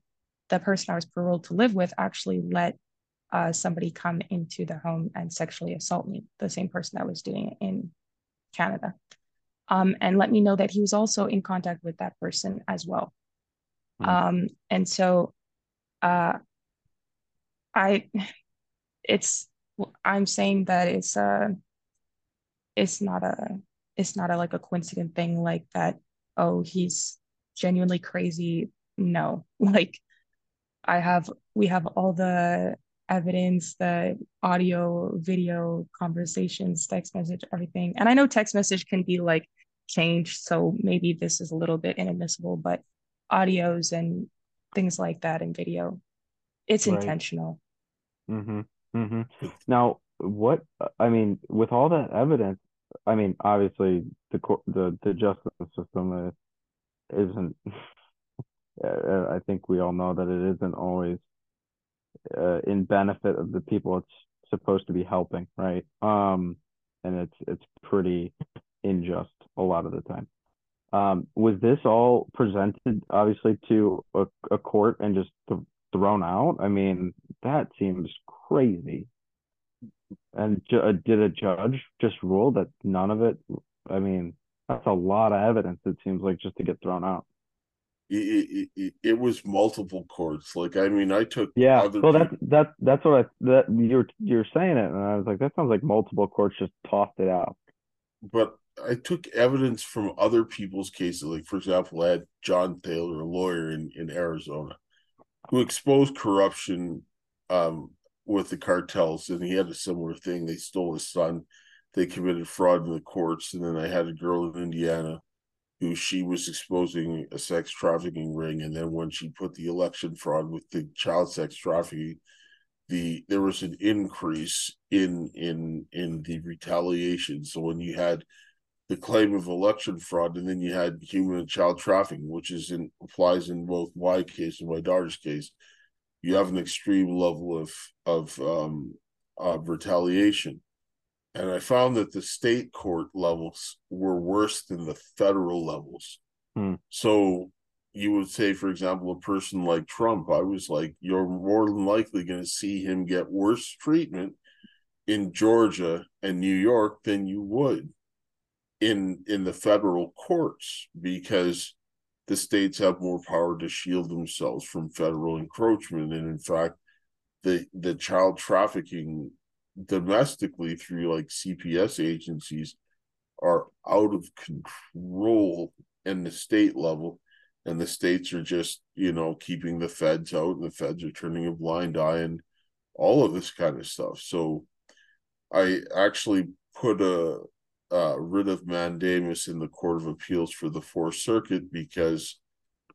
the person I was paroled to live with actually let uh, somebody come into the home and sexually assault me, the same person that was doing it in Canada. Um, and let me know that he was also in contact with that person as well. Mm. Um, and so uh, I, it's, I'm saying that it's, a, it's not a it's not a like a coincident thing like that oh he's genuinely crazy no like i have we have all the evidence the audio video conversations text message everything and i know text message can be like changed so maybe this is a little bit inadmissible but audios and things like that and video it's right. intentional mm-hmm. Mm-hmm. now what i mean with all that evidence I mean, obviously the the the justice system isn't. Uh, I think we all know that it isn't always uh, in benefit of the people it's supposed to be helping, right? Um, and it's it's pretty unjust a lot of the time. Um, was this all presented obviously to a, a court and just th- thrown out? I mean, that seems crazy. And ju- uh, did a judge just rule that none of it? I mean, that's a lot of evidence. It seems like just to get thrown out. It, it, it was multiple courts. Like I mean, I took Yeah. other Well, that's that's that's what I that you're you're saying it, and I was like, that sounds like multiple courts just tossed it out. but I took evidence from other people's cases. Like, for example, I had John Thaler, a lawyer in, in Arizona, who exposed corruption um, with the cartels, and he had a similar thing. They stole his son, they committed fraud in the courts, and then I had a girl in Indiana who she was exposing a sex trafficking ring, and then when she put the election fraud with the child sex trafficking, the there was an increase in in in the retaliation. So when you had the claim of election fraud, and then you had human and child trafficking, which is in applies in both my case and my daughter's case. You have an extreme level of of um, of retaliation, and I found that the state court levels were worse than the federal levels. Hmm. So you would say, for example, a person like Trump, I was like, you're more than likely going to see him get worse treatment in Georgia and New York than you would in in the federal courts because the states have more power to shield themselves from federal encroachment and in fact the the child trafficking domestically through like CPS agencies are out of control in the state level and the states are just you know keeping the feds out and the feds are turning a blind eye and all of this kind of stuff. So i actually put a uh, writ of mandamus in the Court of Appeals for the Fourth Circuit because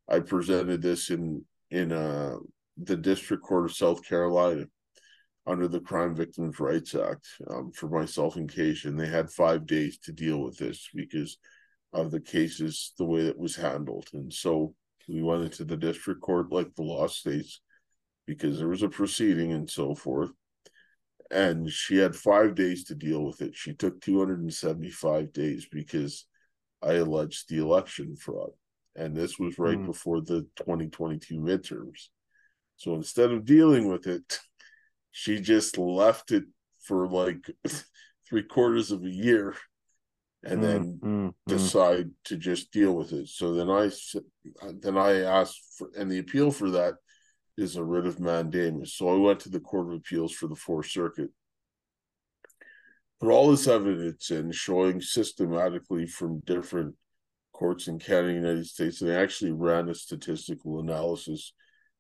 I presented this in in uh, the District Court of South Carolina under the Crime Victims' Rights Act um, for myself and Kaysha, and they had five days to deal with this because of the cases the way that was handled, and so we went into the district court like the law states because there was a proceeding and so forth and she had five days to deal with it. She took 275 days because I alleged the election fraud. And this was right Mm. before the 2022 midterms. So instead of dealing with it, she just left it for like three quarters of a year and then Mm, mm, mm. decide to just deal with it. So then I then I asked for, and the appeal for that is a writ of mandamus. So I went to the Court of Appeals for the Fourth Circuit. Put all this evidence in showing systematically from different courts in Canada and United States, and I actually ran a statistical analysis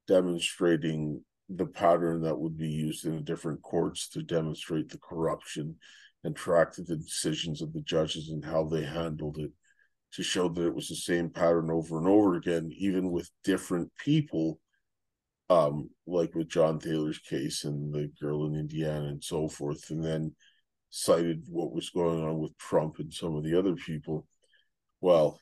demonstrating the pattern that would be used in different courts to demonstrate the corruption and track the decisions of the judges and how they handled it to show that it was the same pattern over and over again, even with different people, um, like with John Taylor's case and the girl in Indiana and so forth, and then cited what was going on with Trump and some of the other people. Well,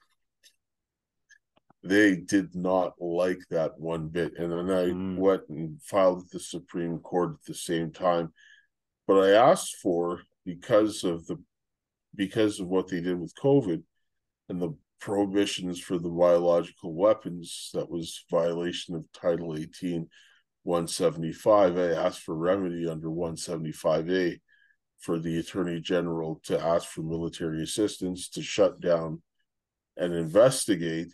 they did not like that one bit. And then I Mm. went and filed with the Supreme Court at the same time. But I asked for because of the because of what they did with COVID and the prohibitions for the biological weapons that was violation of Title 18 175. I asked for remedy under 175A for the Attorney General to ask for military assistance to shut down and investigate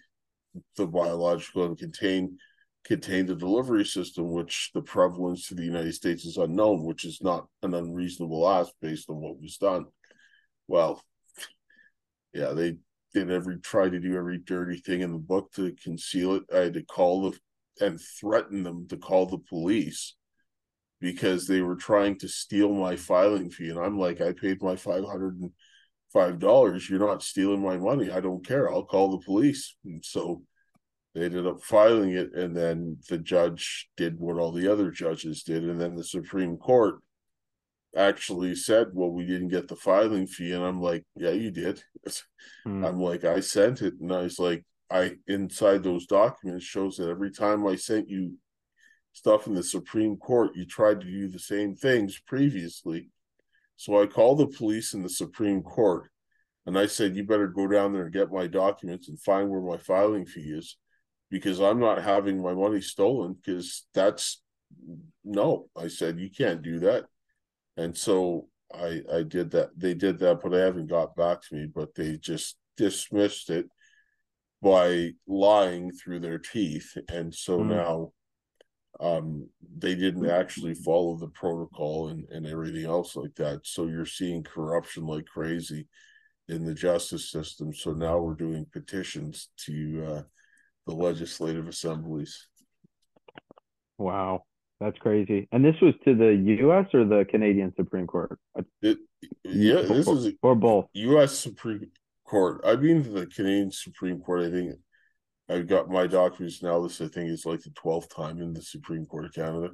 the biological and contain contain the delivery system, which the prevalence to the United States is unknown, which is not an unreasonable ask based on what was done. Well, yeah, they did every try to do every dirty thing in the book to conceal it. I had to call the and threaten them to call the police because they were trying to steal my filing fee. And I'm like, I paid my five hundred and five dollars. You're not stealing my money. I don't care. I'll call the police. And so they ended up filing it, and then the judge did what all the other judges did, and then the Supreme Court actually said, "Well, we didn't get the filing fee," and I'm like, "Yeah, you did." Mm. I'm like, I sent it, and I was like, I inside those documents shows that every time I sent you stuff in the Supreme Court, you tried to do the same things previously. So I called the police and the Supreme Court, and I said, "You better go down there and get my documents and find where my filing fee is, because I'm not having my money stolen. Because that's no." I said, "You can't do that," and so I I did that. They did that, but I haven't got back to me. But they just dismissed it by lying through their teeth and so Mm. now um they didn't actually follow the protocol and, and everything else like that so you're seeing corruption like crazy in the justice system so now we're doing petitions to uh the legislative assemblies Wow, that's crazy. And this was to the U.S. or the Canadian Supreme Court, it yeah this or, is or both. U.S. Supreme Court. I mean, the Canadian Supreme Court. I think I've got my documents now. This I think is like the twelfth time in the Supreme Court of Canada,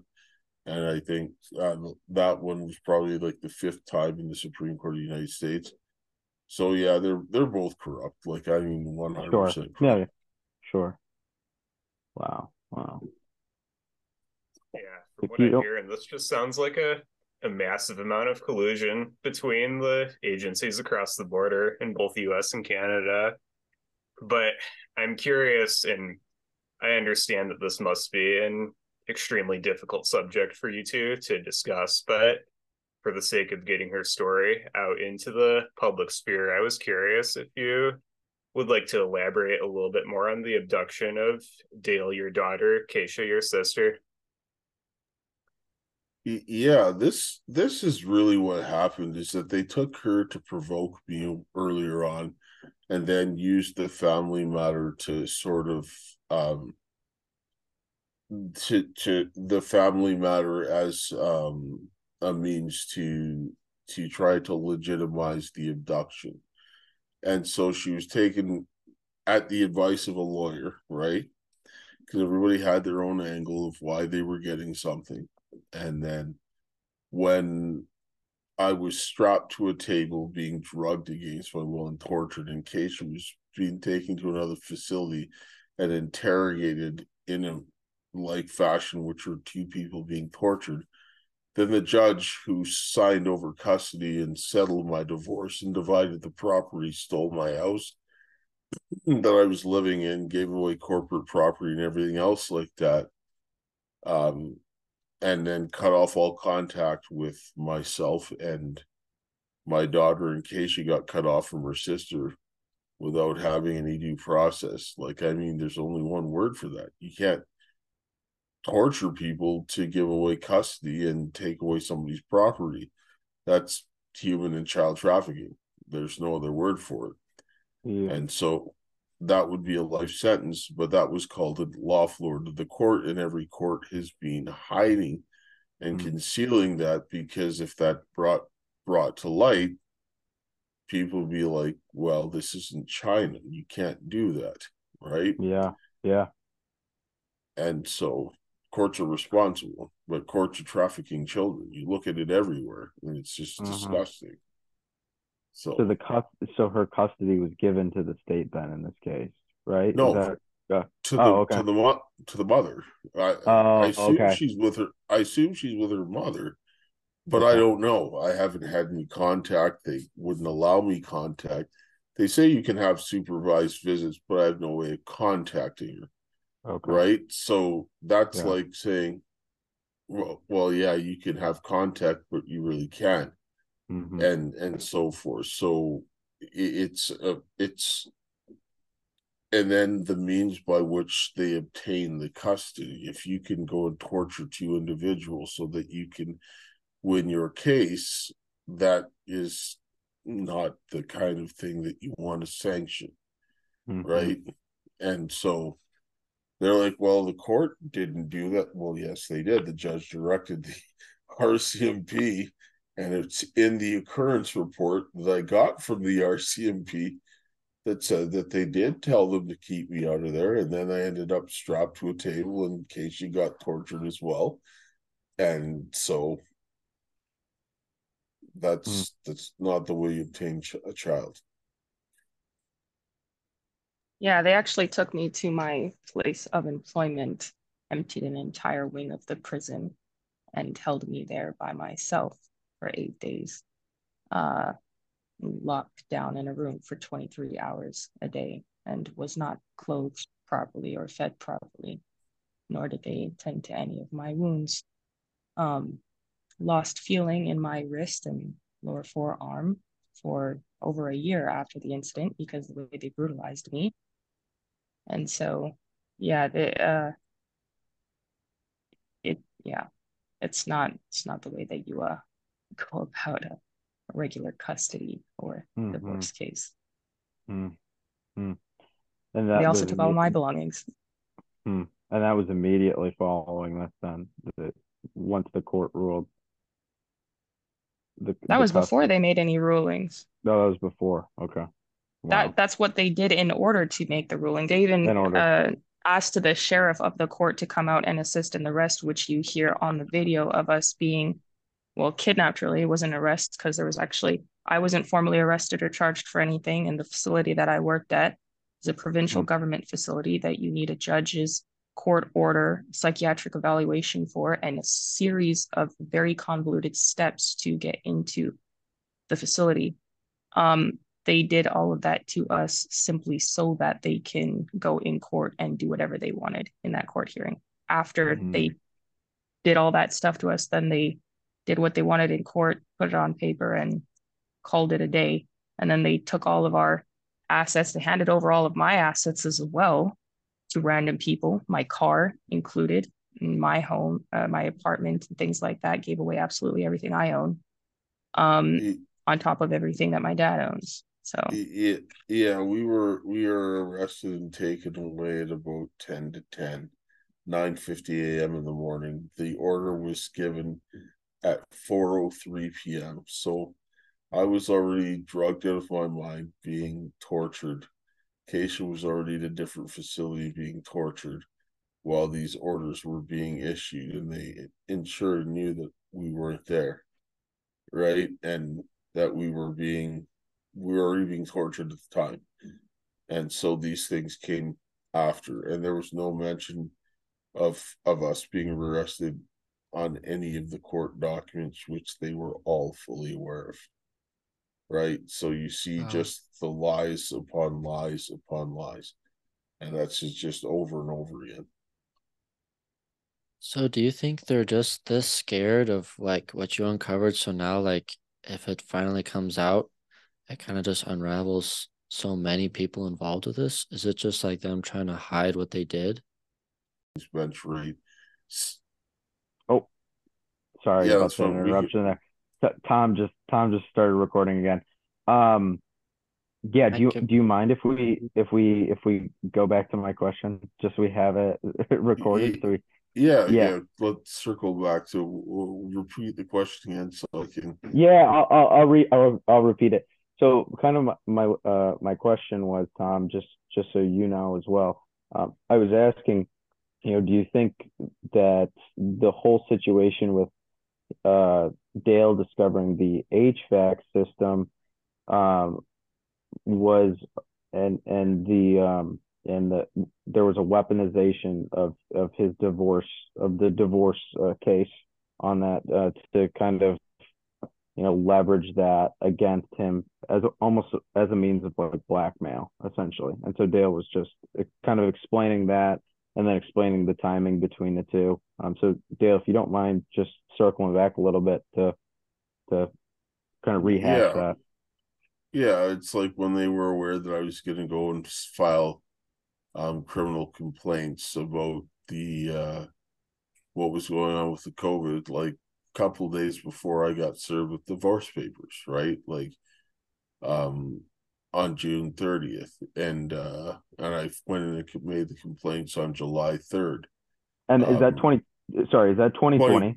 and I think uh, that one was probably like the fifth time in the Supreme Court of the United States. So yeah, they're they're both corrupt. Like I mean, one hundred Sure. percent. Yeah, yeah. Sure. Wow. Wow. Yeah, If what I'm don't- hearing, this just sounds like a, a massive amount of collusion between the agencies across the border in both the US and Canada. But I'm curious, and I understand that this must be an extremely difficult subject for you two to discuss, but for the sake of getting her story out into the public sphere, I was curious if you would like to elaborate a little bit more on the abduction of Dale, your daughter, Kaysha, your sister. Yeah, this this is really what happened is that they took her to provoke me earlier on and then use the family matter to sort of um to to the family matter as um a means to to try to legitimize the abduction. And so she was taken at the advice of a lawyer, right? Because everybody had their own angle of why they were getting something and then when I was strapped to a table being drugged against my will and tortured in case I was being taken to another facility and interrogated in a like fashion, which were two people being tortured. Then the judge who signed over custody and settled my divorce and divided the property, stole my house that I was living in, gave away corporate property and everything else like that. Um, and then cut off all contact with myself and my daughter in case she got cut off from her sister without having any due process. Like, I mean, there's only one word for that. You can't torture people to give away custody and take away somebody's property. That's human and child trafficking. There's no other word for it. And so that would be a life sentence, but that was called a lawful order. The court in every court has been hiding and Mm. concealing that because if that brought brought to light, people would be like, Well, this isn't China. You can't do that. Right. Yeah. Yeah. And so courts are responsible, but courts are trafficking children. You look at it everywhere and it's just Mhm. disgusting. So, So the so her custody was given to the state then in this case, right? No. that- uh, to the Oh, okay. to the mo- to the mother. I Oh, I assume okay. she's with her. I assume she's with her mother, but I don't know. I haven't had any contact. They wouldn't allow me contact. They say you can have supervised visits, but I have no way of contacting her. Okay. Right. So that's Yeah. like saying, well, well, yeah, you can have contact, but you really can't Mhm. and and so forth. So it's uh, it's and then the means by which they obtain the custody. If you can go and torture two individuals so that you can win your case, that is not the kind of thing that you want to sanction, Mhm. right? And so they're like, well, the court didn't do that. Well, yes, they did. The judge directed the RCMP, and it's in the occurrence report that I got from the RCMP that said that they did tell them to keep me out of there. And then I ended up strapped to a table in case she got tortured as well. And so that's hmm. that's not the way you obtain ch- a child. Yeah, they actually took me to my place of employment, emptied an entire wing of the prison, and held me there by myself for eight days, uh, locked down in a room for 23 hours a day, and was not clothed properly or fed properly, nor did they tend to any of my wounds. Um, lost feeling in my wrist and lower forearm for over a year after the incident because the way they brutalized me And so, yeah, the uh, it yeah, it's not it's not the way that you uh go about a, regular custody or Mhm. divorce case. Mm. Mm. And that They also took all my belongings. and that was immediately following this then, the, once the court ruled. The, That the was before they made any rulings. No, that was before. Okay. That that's what they did in order to make the ruling. They even uh, asked the sheriff of the court to come out and assist in the rest, which you hear on the video of us being, well, kidnapped. Really, it wasn't arrest because there was actually I wasn't formally arrested or charged for anything. And the facility that I worked at is a provincial Mm. government facility that you need a judge's court order, psychiatric evaluation for, and a series of very convoluted steps to get into the facility. Um, they did all of that to us simply so that they can go in court and do whatever they wanted in that court hearing. After Mhm. they did all that stuff to us, then they did what they wanted in court, put it on paper, and called it a day. And then they took all of our assets, they handed over all of my assets as well to random people, my car included, my home, uh, my apartment, and things like that, gave away absolutely everything I own. Um, Y- on top of everything that my dad owns. So Yeah, yeah, we were we were arrested and taken away at about ten to 10, 9 a.m. in the morning. The order was given at four oh three p.m. So I was already drugged out of my mind, being tortured. Kaysha was already in a different facility being tortured while these orders were being issued, and they ensured knew that we weren't there, right? And that we were being we were already being tortured at the time. And so these things came after, and there was no mention of of us being arrested on any of the court documents, which they were all fully aware of. Right. So you see Wow. just the lies upon lies upon lies. And that's just, just over and over again. So do you think they're just this scared of like what you uncovered? So now like if it finally comes out, it kind of just unravels so many people involved with this? Is it just like them trying to hide what they did? This bench raid. S- Sorry Yeah, about that's the what we interruption there. Tom just Tom just started recording again. Um, yeah. Do you do you mind if we if we if we go back to my question just so we have it recorded? So we Yeah, Yeah. yeah. Let's circle back to we'll repeat the question again so I can. Yeah, I'll I'll I'll, re- I'll I'll repeat it. So kind of my, my uh my question was Tom, just just so you know as well. Um, I was asking, you know, do you think that the whole situation with uh Dale discovering the HVAC system um was and and the um and the there was a weaponization of of his divorce of the divorce uh, case on that uh, to kind of you know leverage that against him as almost as a means of like blackmail essentially. And so dale was just uh, kind of explaining that and then explaining the timing between the two um so dale if you don't mind just circling back a little bit to to kind of rehash Yeah. that Yeah, it's like when they were aware that I was going to go and file um criminal complaints about the uh what was going on with the COVID like a couple of days before I got served with divorce papers, right? Like um on June 30th and uh and I went in and made the complaints on July 3rd, and is that Um, 20 sorry is that 2020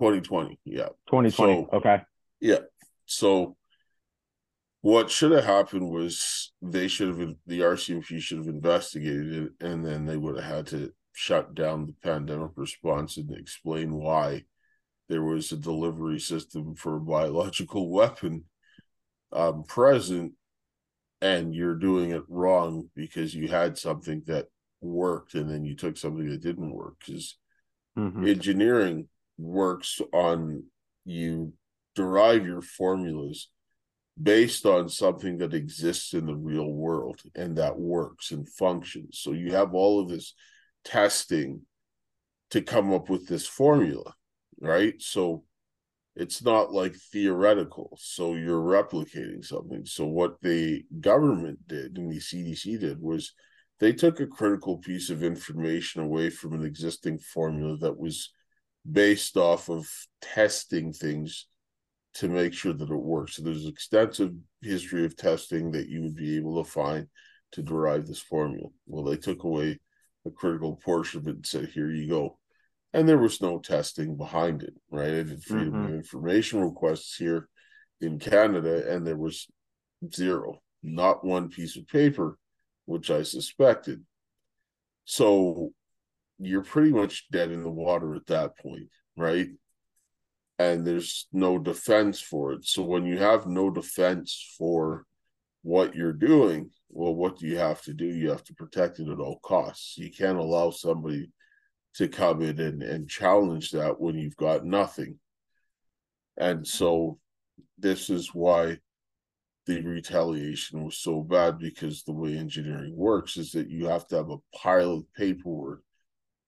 2020. Yeah. 2020 So- okay Yeah. So what should have happened was they should have the RCMP should have investigated it and then they would have had to shut down the pandemic response and explain why there was a delivery system for a biological weapon um present and you're doing it wrong because you had something that worked and then you took something that didn't work because Mhm. engineering works on you derive your formulas based on something that exists in the real world and that works and functions so you have all of this testing to come up with this formula right so it's not like theoretical so you're replicating something so what the government did and the cdc did was they took a critical piece of information away from an existing formula that was based off of testing things to make sure that it works. So there's extensive history of testing that you would be able to find to derive this formula. Well, they took away a critical portion of it and said, here you go. And there was no testing behind it, right? I did freedom mm-hmm. of information requests here in Canada, and there was zero, not one piece of paper, which I suspected. So you're pretty much dead in the water at that point, right? And there's no defense for it. So when you have no defense for what you're doing, well, what do you have to do? You have to protect it at all costs. You can't allow somebody to come in and, and challenge that when you've got nothing. And so this is why the retaliation was so bad because the way engineering works is that you have to have a pile of paperwork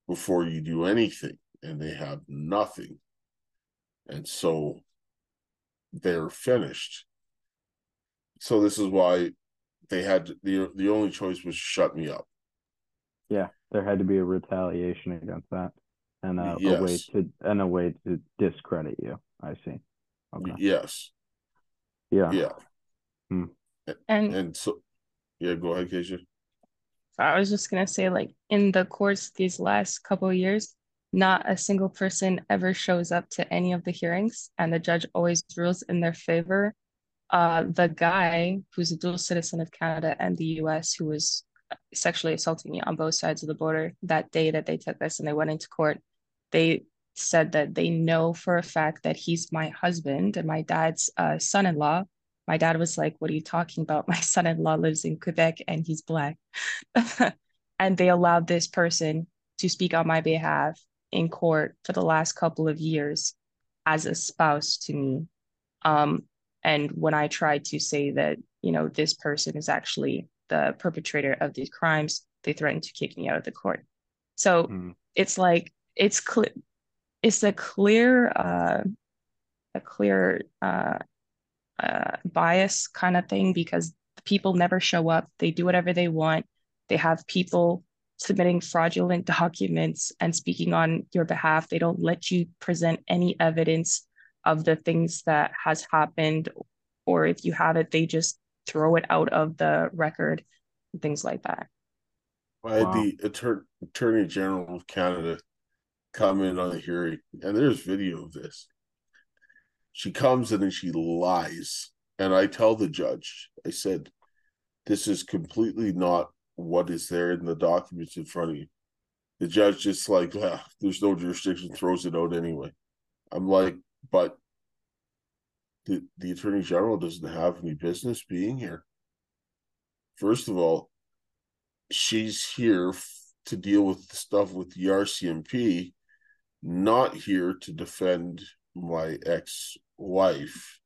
before you do anything, and they have nothing. And so they're finished. So this is why they had the the only choice was shut me up. Yeah, there had to be a retaliation against that, and a, yes. a way to and a way to discredit you. I see. Okay. Yes. Yeah. Yeah. Hmm. And and so, yeah. Go ahead, Kaysha. I was just gonna say, like in the course these last couple years, not a single person ever shows up to any of the hearings, and the judge always rules in their favor. Uh, the guy who's a dual citizen of Canada and the U.S. who was sexually assaulting me on both sides of the border that day that they took this and they went into court, they said that they know for a fact that he's my husband and my dad's uh, son-in-law my dad was like, What are you talking about? My son in law lives in Quebec and he's Black. and they allowed this person to speak on my behalf in court for the last couple of years as a spouse to me. Um, and when I tried to say that, you know, this person is actually the perpetrator of these crimes, they threatened to kick me out of the court. So mm. it's like it's clear, it's a clear, uh, a clear uh, uh, bias kind of thing because people never show up. They do whatever they want. They have people submitting fraudulent documents and speaking on your behalf. They don't let you present any evidence of the things that has happened, or if you have it, they just throw it out of the record, things like that. I had wow. the Attorney, Attorney General of Canada come in on the hearing, and there's video of this. She comes in and she lies. And I tell the judge, I said, this is completely not what is there in the documents in front of you. The judge just like, ah, there's no jurisdiction, throws it out anyway. I'm like, but the, the attorney general doesn't have any business being here. First of all, she's here to deal with the stuff with the RCMP, not here to defend my ex-wife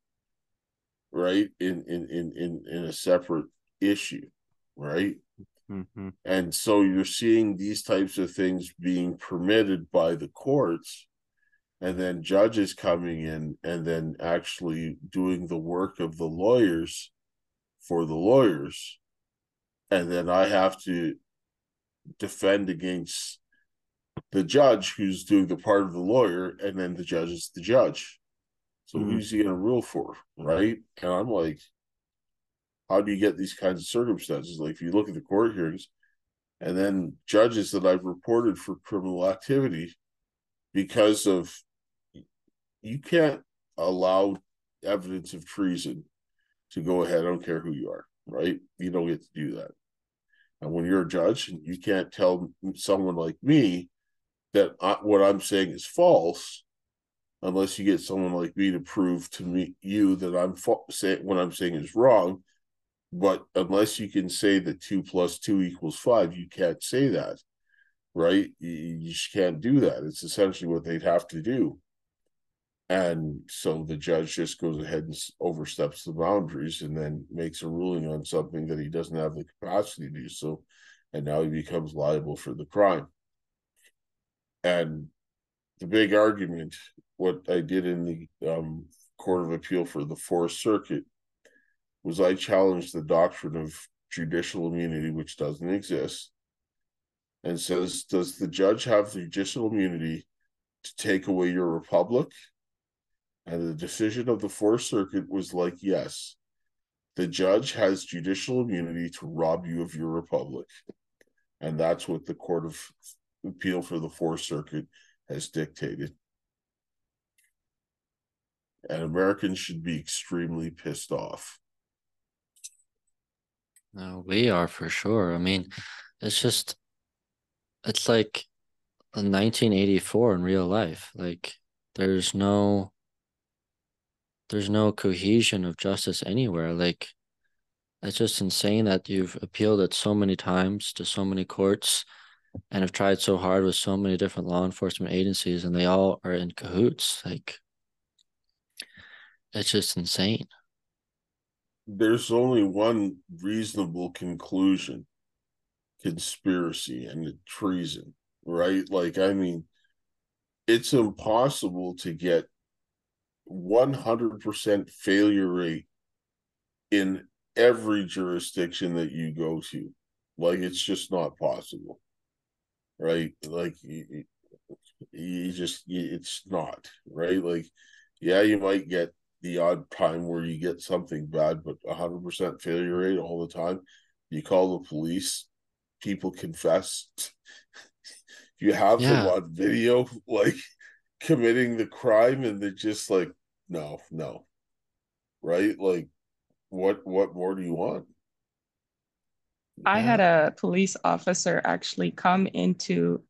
right in in in in, in a separate issue right mm-hmm. and so you're seeing these types of things being permitted by the courts and then judges coming in and then actually doing the work of the lawyers for the lawyers and then i have to defend against the judge who's doing the part of the lawyer, and then the judge is the judge. So mm-hmm. who's he going to rule for, right? And I'm like, how do you get these kinds of circumstances? Like if you look at the court hearings, and then judges that I've reported for criminal activity because of you can't allow evidence of treason to go ahead. I don't care who you are, right? You don't get to do that. And when you're a judge, you can't tell someone like me that I, what I'm saying is false unless you get someone like me to prove to me you that I'm fa- say, what I'm saying is wrong. But unless you can say that two plus two equals five, you can't say that, right? You, you just can't do that. It's essentially what they'd have to do. And so the judge just goes ahead and oversteps the boundaries and then makes a ruling on something that he doesn't have the capacity to do so. And now he becomes liable for the crime. And the big argument, what I did in the um, Court of Appeal for the Fourth Circuit, was I challenged the doctrine of judicial immunity, which doesn't exist, and says, Does the judge have judicial immunity to take away your republic? And the decision of the Fourth Circuit was like, Yes, the judge has judicial immunity to rob you of your republic. And that's what the Court of Appeal for the Fourth Circuit has dictated. And Americans should be extremely pissed off. No, we are for sure. I mean, it's just, it's like 1984 in real life. Like, there's no, there's no cohesion of justice anywhere. Like, it's just insane that you've appealed it so many times to so many courts and have tried so hard with so many different law enforcement agencies and they all are in cahoots. Like, it's just insane there's only one reasonable conclusion conspiracy and treason, right? Like, I mean, it's impossible to get 100% failure rate in every jurisdiction that you go to. Like, it's just not possible, right? Like, you, you just, it's not, right? Like, yeah, you might get the odd time where you get something bad, but 100% failure rate all the time. You call the police, people confess. you have yeah. them on video, like committing the crime, and they're just like, no, no. Right? Like, what what more do you want? I had a police officer actually come into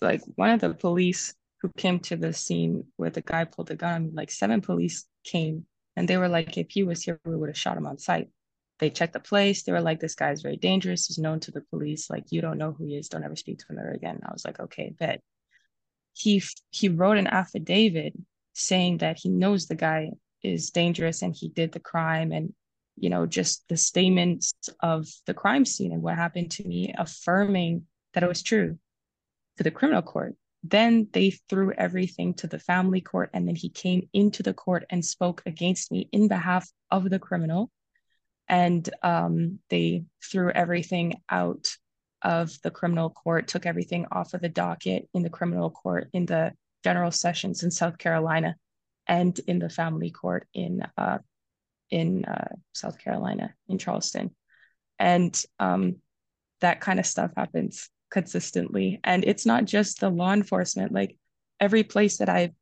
like one of the police who came to the scene where the guy pulled the gun. Like seven police came and they were like, if he was here, we would have shot him on sight. They checked the place. They were like, this guy's very dangerous. He's known to the police. Like, you don't know who he is. Don't ever speak to him ever again. And I was like, okay, bet. He he wrote an affidavit saying that he knows the guy is dangerous and he did the crime and you know just the statements of the crime scene and what happened to me affirming that it was true to the criminal court then they threw everything to the family court, and then he came into the court and spoke against me in behalf of the criminal. And um, they threw everything out of the criminal court, took everything off of the docket in the criminal court, in the general sessions in South Carolina, and in the family court in uh, in uh, South Carolina in Charleston, and um, that kind of stuff happens consistently. And it's not just the law enforcement, like every place that I've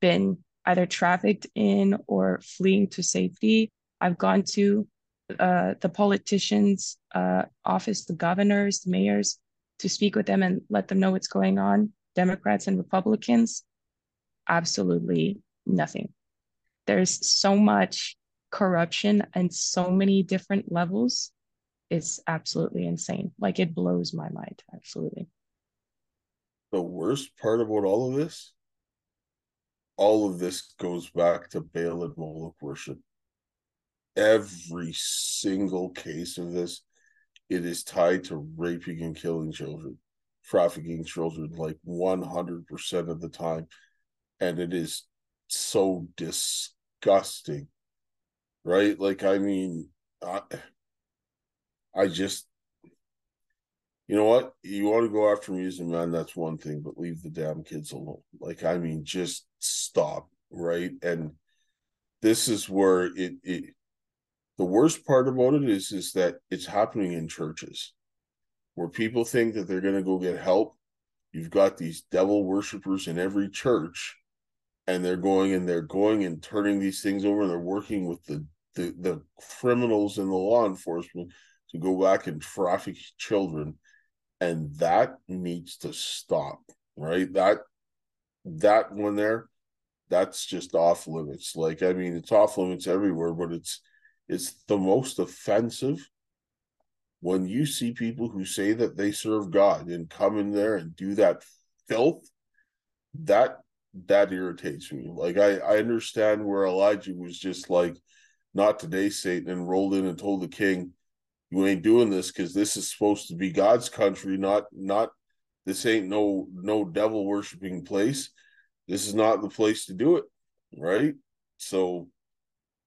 been either trafficked in or fleeing to safety, I've gone to uh, the politicians' uh, office, the governors, the mayors, to speak with them and let them know what's going on. Democrats and Republicans, absolutely nothing. There's so much corruption and so many different levels is absolutely insane. Like it blows my mind. Absolutely. The worst part about all of this, all of this goes back to Baal and Moloch worship. Every single case of this, it is tied to raping and killing children, trafficking children, like 100% of the time. And it is so disgusting, right? Like, I mean, I, I just, you know what? You want to go after music, man, that's one thing, but leave the damn kids alone. Like, I mean, just stop, right? And this is where it, it the worst part about it is is that it's happening in churches where people think that they're going to go get help. You've got these devil worshippers in every church and they're going and they're going and turning these things over and they're working with the the, the criminals and the law enforcement to go back and traffic children. And that needs to stop right? That that one there that's just off limits. Like i mean it's off limits everywhere but it's it's the most offensive when you see people who say that they serve god and come in there and do that filth that that irritates me like i i understand where elijah was just like not today satan and rolled in and told the king you ain't doing this because this is supposed to be God's country, not not this ain't no no devil worshiping place. This is not the place to do it, right? So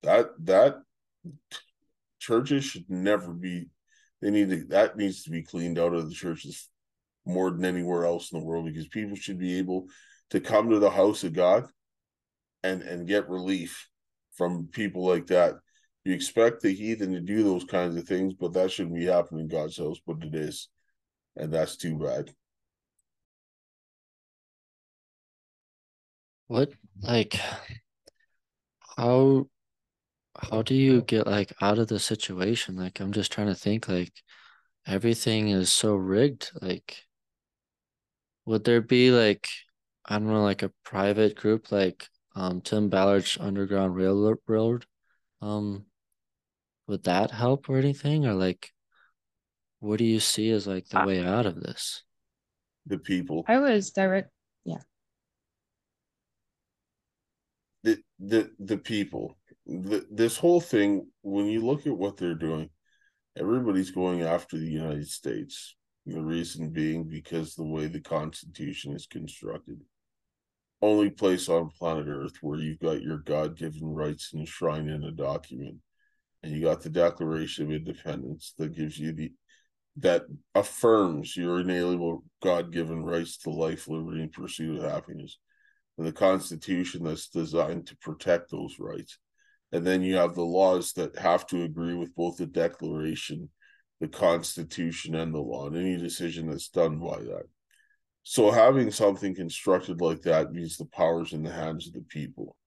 that that churches should never be they need to that needs to be cleaned out of the churches more than anywhere else in the world because people should be able to come to the house of God and and get relief from people like that. You expect the heathen to do those kinds of things, but that shouldn't be happening in God's house, but it is. And that's too bad. What like how how do you get like out of the situation? Like I'm just trying to think like everything is so rigged. Like would there be like I don't know, like a private group like um Tim Ballard's Underground Railroad? Um would that help or anything? Or like what do you see as like the way out of this? The people. I was direct yeah. The the the people. This whole thing, when you look at what they're doing, everybody's going after the United States. The reason being because the way the Constitution is constructed. Only place on planet Earth where you've got your God given rights enshrined in a document. And you got the Declaration of Independence that gives you the that affirms your inalienable God given rights to life, liberty, and pursuit of happiness. And the Constitution that's designed to protect those rights. And then you have the laws that have to agree with both the Declaration the Constitution and the law, and any decision that's done by that. So having something constructed like that means the power's in the hands of the people.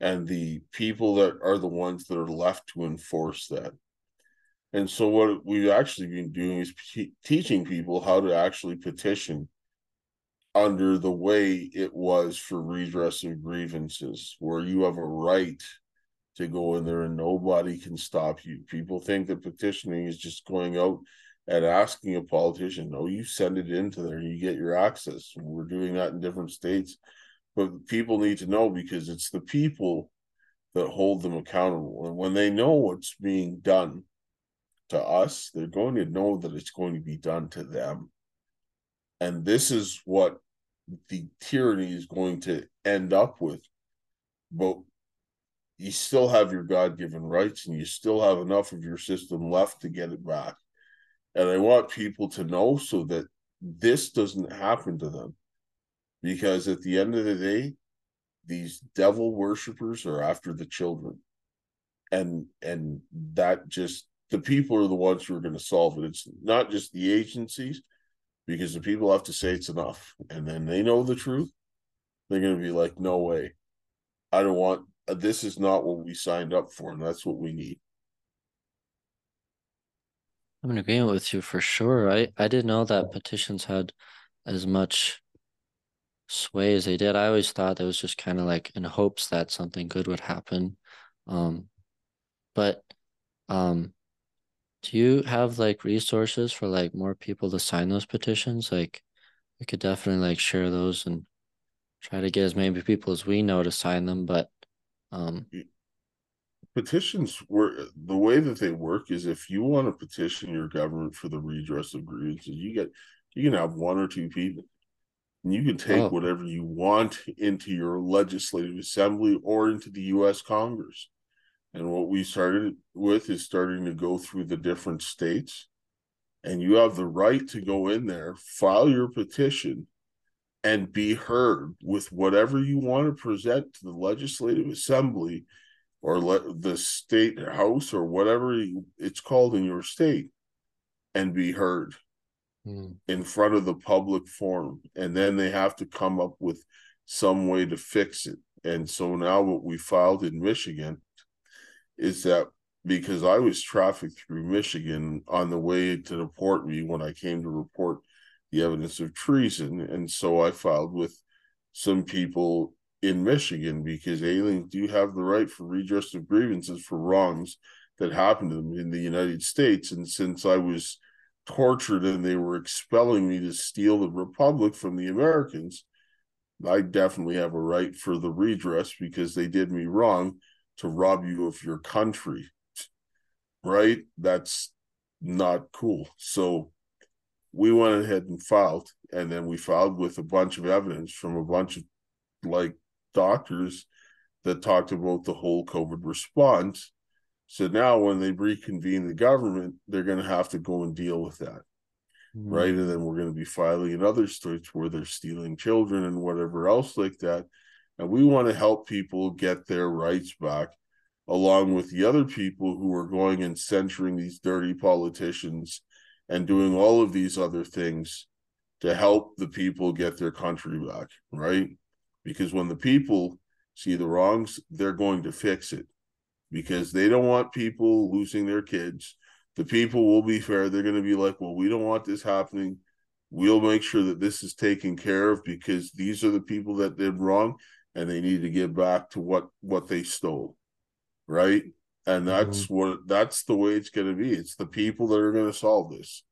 And the people that are the ones that are left to enforce that. And so what we've actually been doing is p- teaching people how to actually petition under the way it was for redress of grievances, where you have a right to go in there and nobody can stop you. People think that petitioning is just going out and asking a politician. No, you send it into there you get your access. We're doing that in different states. But people need to know because it's the people that hold them accountable. And when they know what's being done to us, they're going to know that it's going to be done to them. And this is what the tyranny is going to end up with. But you still have your God given rights and you still have enough of your system left to get it back. And I want people to know so that this doesn't happen to them. Because at the end of the day, these devil worshippers are after the children. And and that just the people are the ones who are going to solve it. It's not just the agencies, because the people have to say it's enough. And then they know the truth. They're going to be like, no way. I don't want this is not what we signed up for, and that's what we need. I'm in agreement with you for sure. I, I didn't know that petitions had as much sway as they did. I always thought it was just kind of like in hopes that something good would happen. Um, but um, do you have like resources for like more people to sign those petitions? Like, we could definitely like share those and try to get as many people as we know to sign them. But um, petitions were the way that they work is if you want to petition your government for the redress of grievances, you get you can have one or two people. And you can take oh. whatever you want into your legislative assembly or into the US Congress. And what we started with is starting to go through the different states. And you have the right to go in there, file your petition, and be heard with whatever you want to present to the legislative assembly or let the state house or whatever it's called in your state and be heard mm. in front of the public forum and then they have to come up with some way to fix it and so now what we filed in michigan is that because i was trafficked through michigan on the way to deport me when i came to report the evidence of treason. And so I filed with some people in Michigan because aliens do have the right for redress of grievances for wrongs that happened to them in the United States. And since I was tortured and they were expelling me to steal the republic from the Americans, I definitely have a right for the redress because they did me wrong to rob you of your country. Right? That's not cool. So we went ahead and filed, and then we filed with a bunch of evidence from a bunch of like doctors that talked about the whole COVID response. So now, when they reconvene the government, they're going to have to go and deal with that. Hmm. right? And then we're going to be filing in other states where they're stealing children and whatever else like that. And we want to help people get their rights back, along with the other people who are going and censuring these dirty politicians and doing all of these other things to help the people get their country back, right? Because when the people see the wrongs, they're going to fix it because they don't want people losing their kids. The people will be fair. They're going to be like, well, we don't want this happening. We'll make sure that this is taken care of because these are the people that did wrong and they need to get back to what what they stole. Right? And that's mm-hmm. what that's the way it's going to be. It's the people that are going to solve this.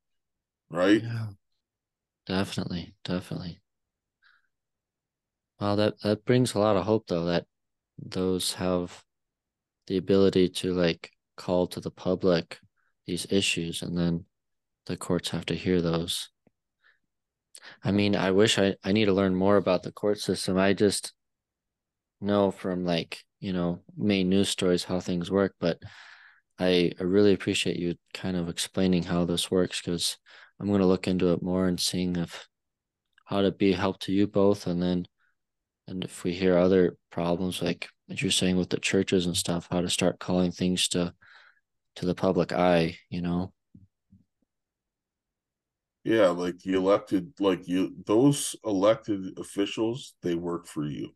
Right? Yeah. Definitely, definitely. Well, that that brings a lot of hope though that those have the ability to like call to the public these issues and then the courts have to hear those. I mean, I wish I I need to learn more about the court system. I just know from like, you know, main news stories how things work, but I, I really appreciate you kind of explaining how this works because I'm going to look into it more and seeing if how to be help to you both, and then and if we hear other problems like as you're saying with the churches and stuff, how to start calling things to to the public eye, you know. Yeah, like the elected, like you, those elected officials, they work for you,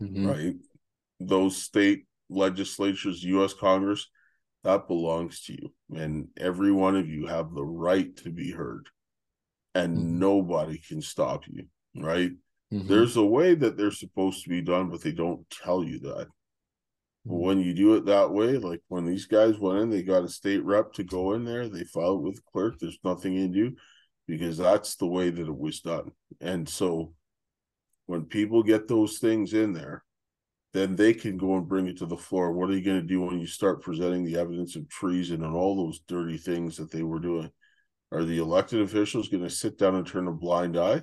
mm-hmm. right? Those state legislatures, U.S. Congress, that belongs to you and every one of you have the right to be heard and mm-hmm. nobody can stop you right mm-hmm. there's a way that they're supposed to be done but they don't tell you that mm-hmm. when you do it that way like when these guys went in they got a state rep to go in there they filed with the clerk there's nothing in you because that's the way that it was done and so when people get those things in there then they can go and bring it to the floor. What are you going to do when you start presenting the evidence of treason and all those dirty things that they were doing? Are the elected officials going to sit down and turn a blind eye?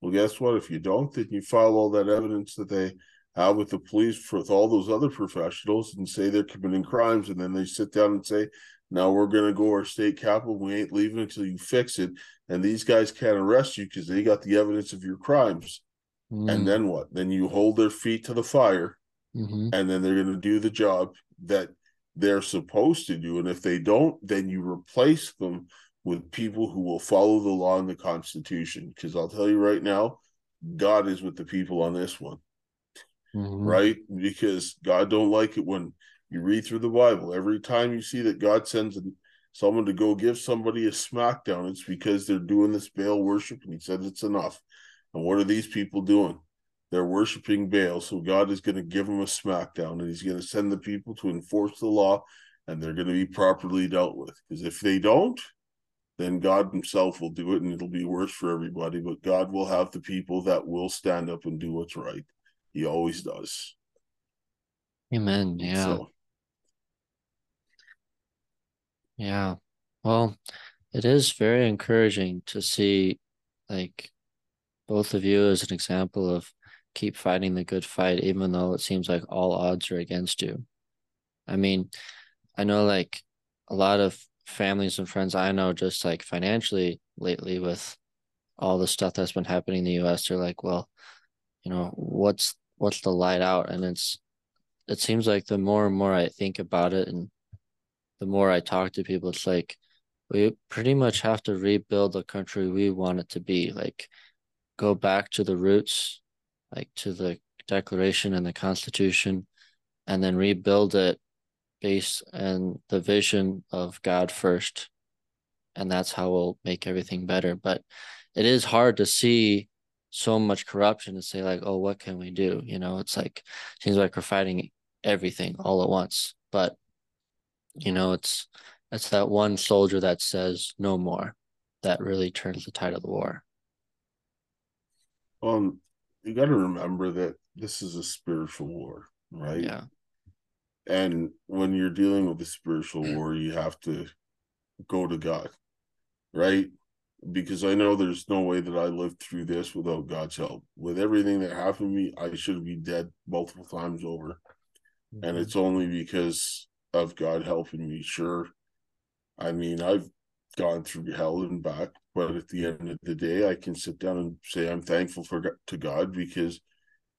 Well, guess what? If you don't, then you file all that evidence that they have with the police with all those other professionals and say they're committing crimes, and then they sit down and say, "Now we're going to go our state capital. We ain't leaving until you fix it." And these guys can't arrest you because they got the evidence of your crimes. Mm. And then what? Then you hold their feet to the fire, mm-hmm. and then they're going to do the job that they're supposed to do. And if they don't, then you replace them with people who will follow the law and the Constitution. Because I'll tell you right now, God is with the people on this one, mm-hmm. right? Because God don't like it when you read through the Bible. Every time you see that God sends someone to go give somebody a smackdown, it's because they're doing this Baal worship, and He said it's enough. And what are these people doing? They're worshiping Baal. So God is going to give them a smackdown and he's going to send the people to enforce the law and they're going to be properly dealt with. Because if they don't, then God himself will do it and it'll be worse for everybody. But God will have the people that will stand up and do what's right. He always does. Amen. Yeah. So, yeah. Well, it is very encouraging to see like both of you as an example of keep fighting the good fight, even though it seems like all odds are against you. I mean, I know like a lot of families and friends I know just like financially lately with all the stuff that's been happening in the US, they're like, well, you know, what's what's the light out? And it's it seems like the more and more I think about it and the more I talk to people, it's like we pretty much have to rebuild the country we want it to be. Like go back to the roots, like to the Declaration and the Constitution, and then rebuild it based on the vision of God first. And that's how we'll make everything better. But it is hard to see so much corruption to say, like, oh, what can we do? You know, it's like, seems like we're fighting everything all at once. But, you know, it's, it's that one soldier that says no more that really turns the tide of the war. Um, you got to remember that this is a spiritual war, right? Yeah. And when you're dealing with a spiritual war, you have to go to God, right? Because I know there's no way that I lived through this without God's help. With everything that happened to me, I should be dead multiple times over. Mm-hmm. And it's only because of God helping me. Sure. I mean, I've gone through hell and back, but at the end of the day, I can sit down and say I'm thankful for to God because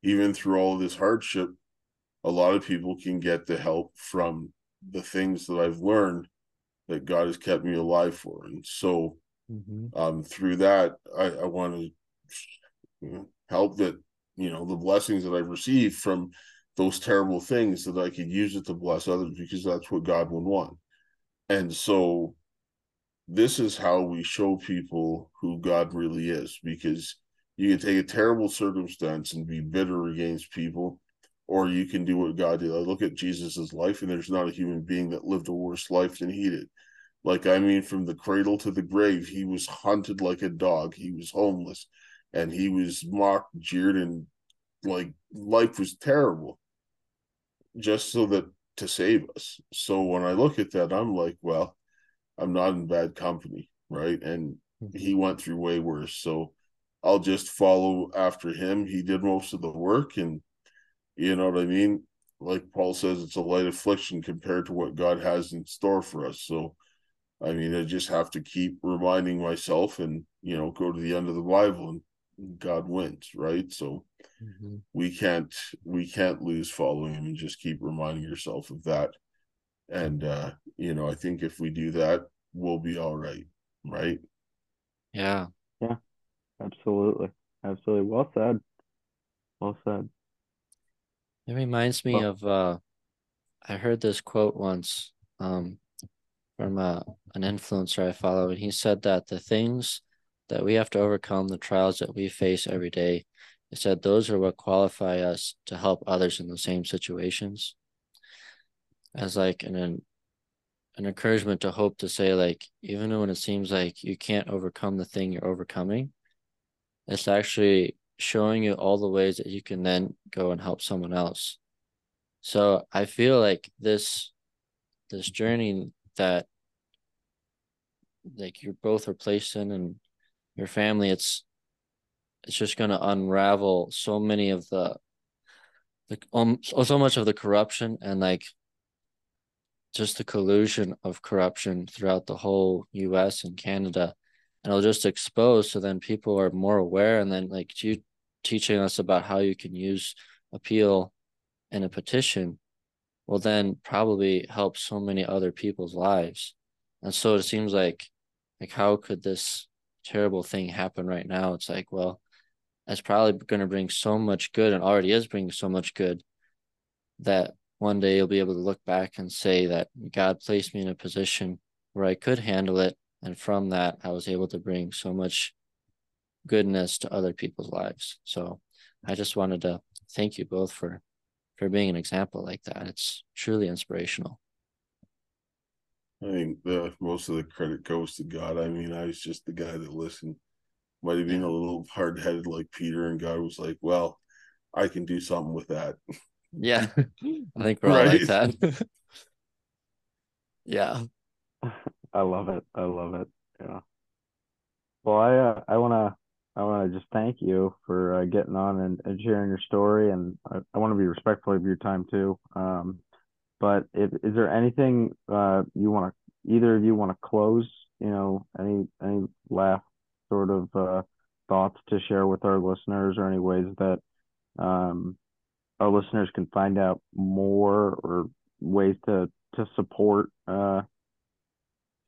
even through all this hardship, a lot of people can get the help from the things that I've learned that God has kept me alive for, and so mm-hmm. um, through that, I, I want to help that you know the blessings that I've received from those terrible things that I could use it to bless others because that's what God would want. And so this is how we show people who God really is because you can take a terrible circumstance and be bitter against people, or you can do what God did. I look at Jesus's life, and there's not a human being that lived a worse life than he did. Like, I mean, from the cradle to the grave, he was hunted like a dog, he was homeless, and he was mocked, jeered, and like life was terrible just so that to save us. So when I look at that, I'm like, well, I'm not in bad company, right? And mm-hmm. he went through way worse. So I'll just follow after him. He did most of the work, and you know what I mean? Like Paul says, it's a light affliction compared to what God has in store for us. So I mean, I just have to keep reminding myself and, you know, go to the end of the Bible and God wins, right? So mm-hmm. we can't we can't lose following him and just keep reminding yourself of that. And uh you know i think if we do that we'll be all right right? Yeah. Yeah. Absolutely. Absolutely. Well said. Well said. It reminds me well, of uh i heard this quote once um from uh, an influencer i follow and he said that the things that we have to overcome the trials that we face every day said those are what qualify us to help others in the same situations. As like an an encouragement to hope to say like even when it seems like you can't overcome the thing you're overcoming, it's actually showing you all the ways that you can then go and help someone else. So I feel like this this journey that like you're both are placed in and your family, it's it's just going to unravel so many of the the um so much of the corruption and like just the collusion of corruption throughout the whole US and Canada. And it'll just expose so then people are more aware and then like you teaching us about how you can use appeal and a petition will then probably help so many other people's lives. And so it seems like like how could this terrible thing happen right now? It's like well that's probably going to bring so much good and already is bringing so much good that one day you'll be able to look back and say that God placed me in a position where I could handle it. And from that, I was able to bring so much goodness to other people's lives. So I just wanted to thank you both for for being an example like that. It's truly inspirational. I mean, the most of the credit goes to God. I mean, I was just the guy that listened might have been a little hard headed like Peter, and God was like, "Well, I can do something with that." Yeah, I think we're right? all like that. yeah, I love it. I love it. Yeah. Well, I uh, I wanna I wanna just thank you for uh, getting on and, and, sharing your story, and I, I want to be respectful of your time too. Um, but if, is there anything uh, you want to either of you want to close? You know, any any last sort of uh, thoughts to share with our listeners or any ways that um, our listeners can find out more or ways to to support uh,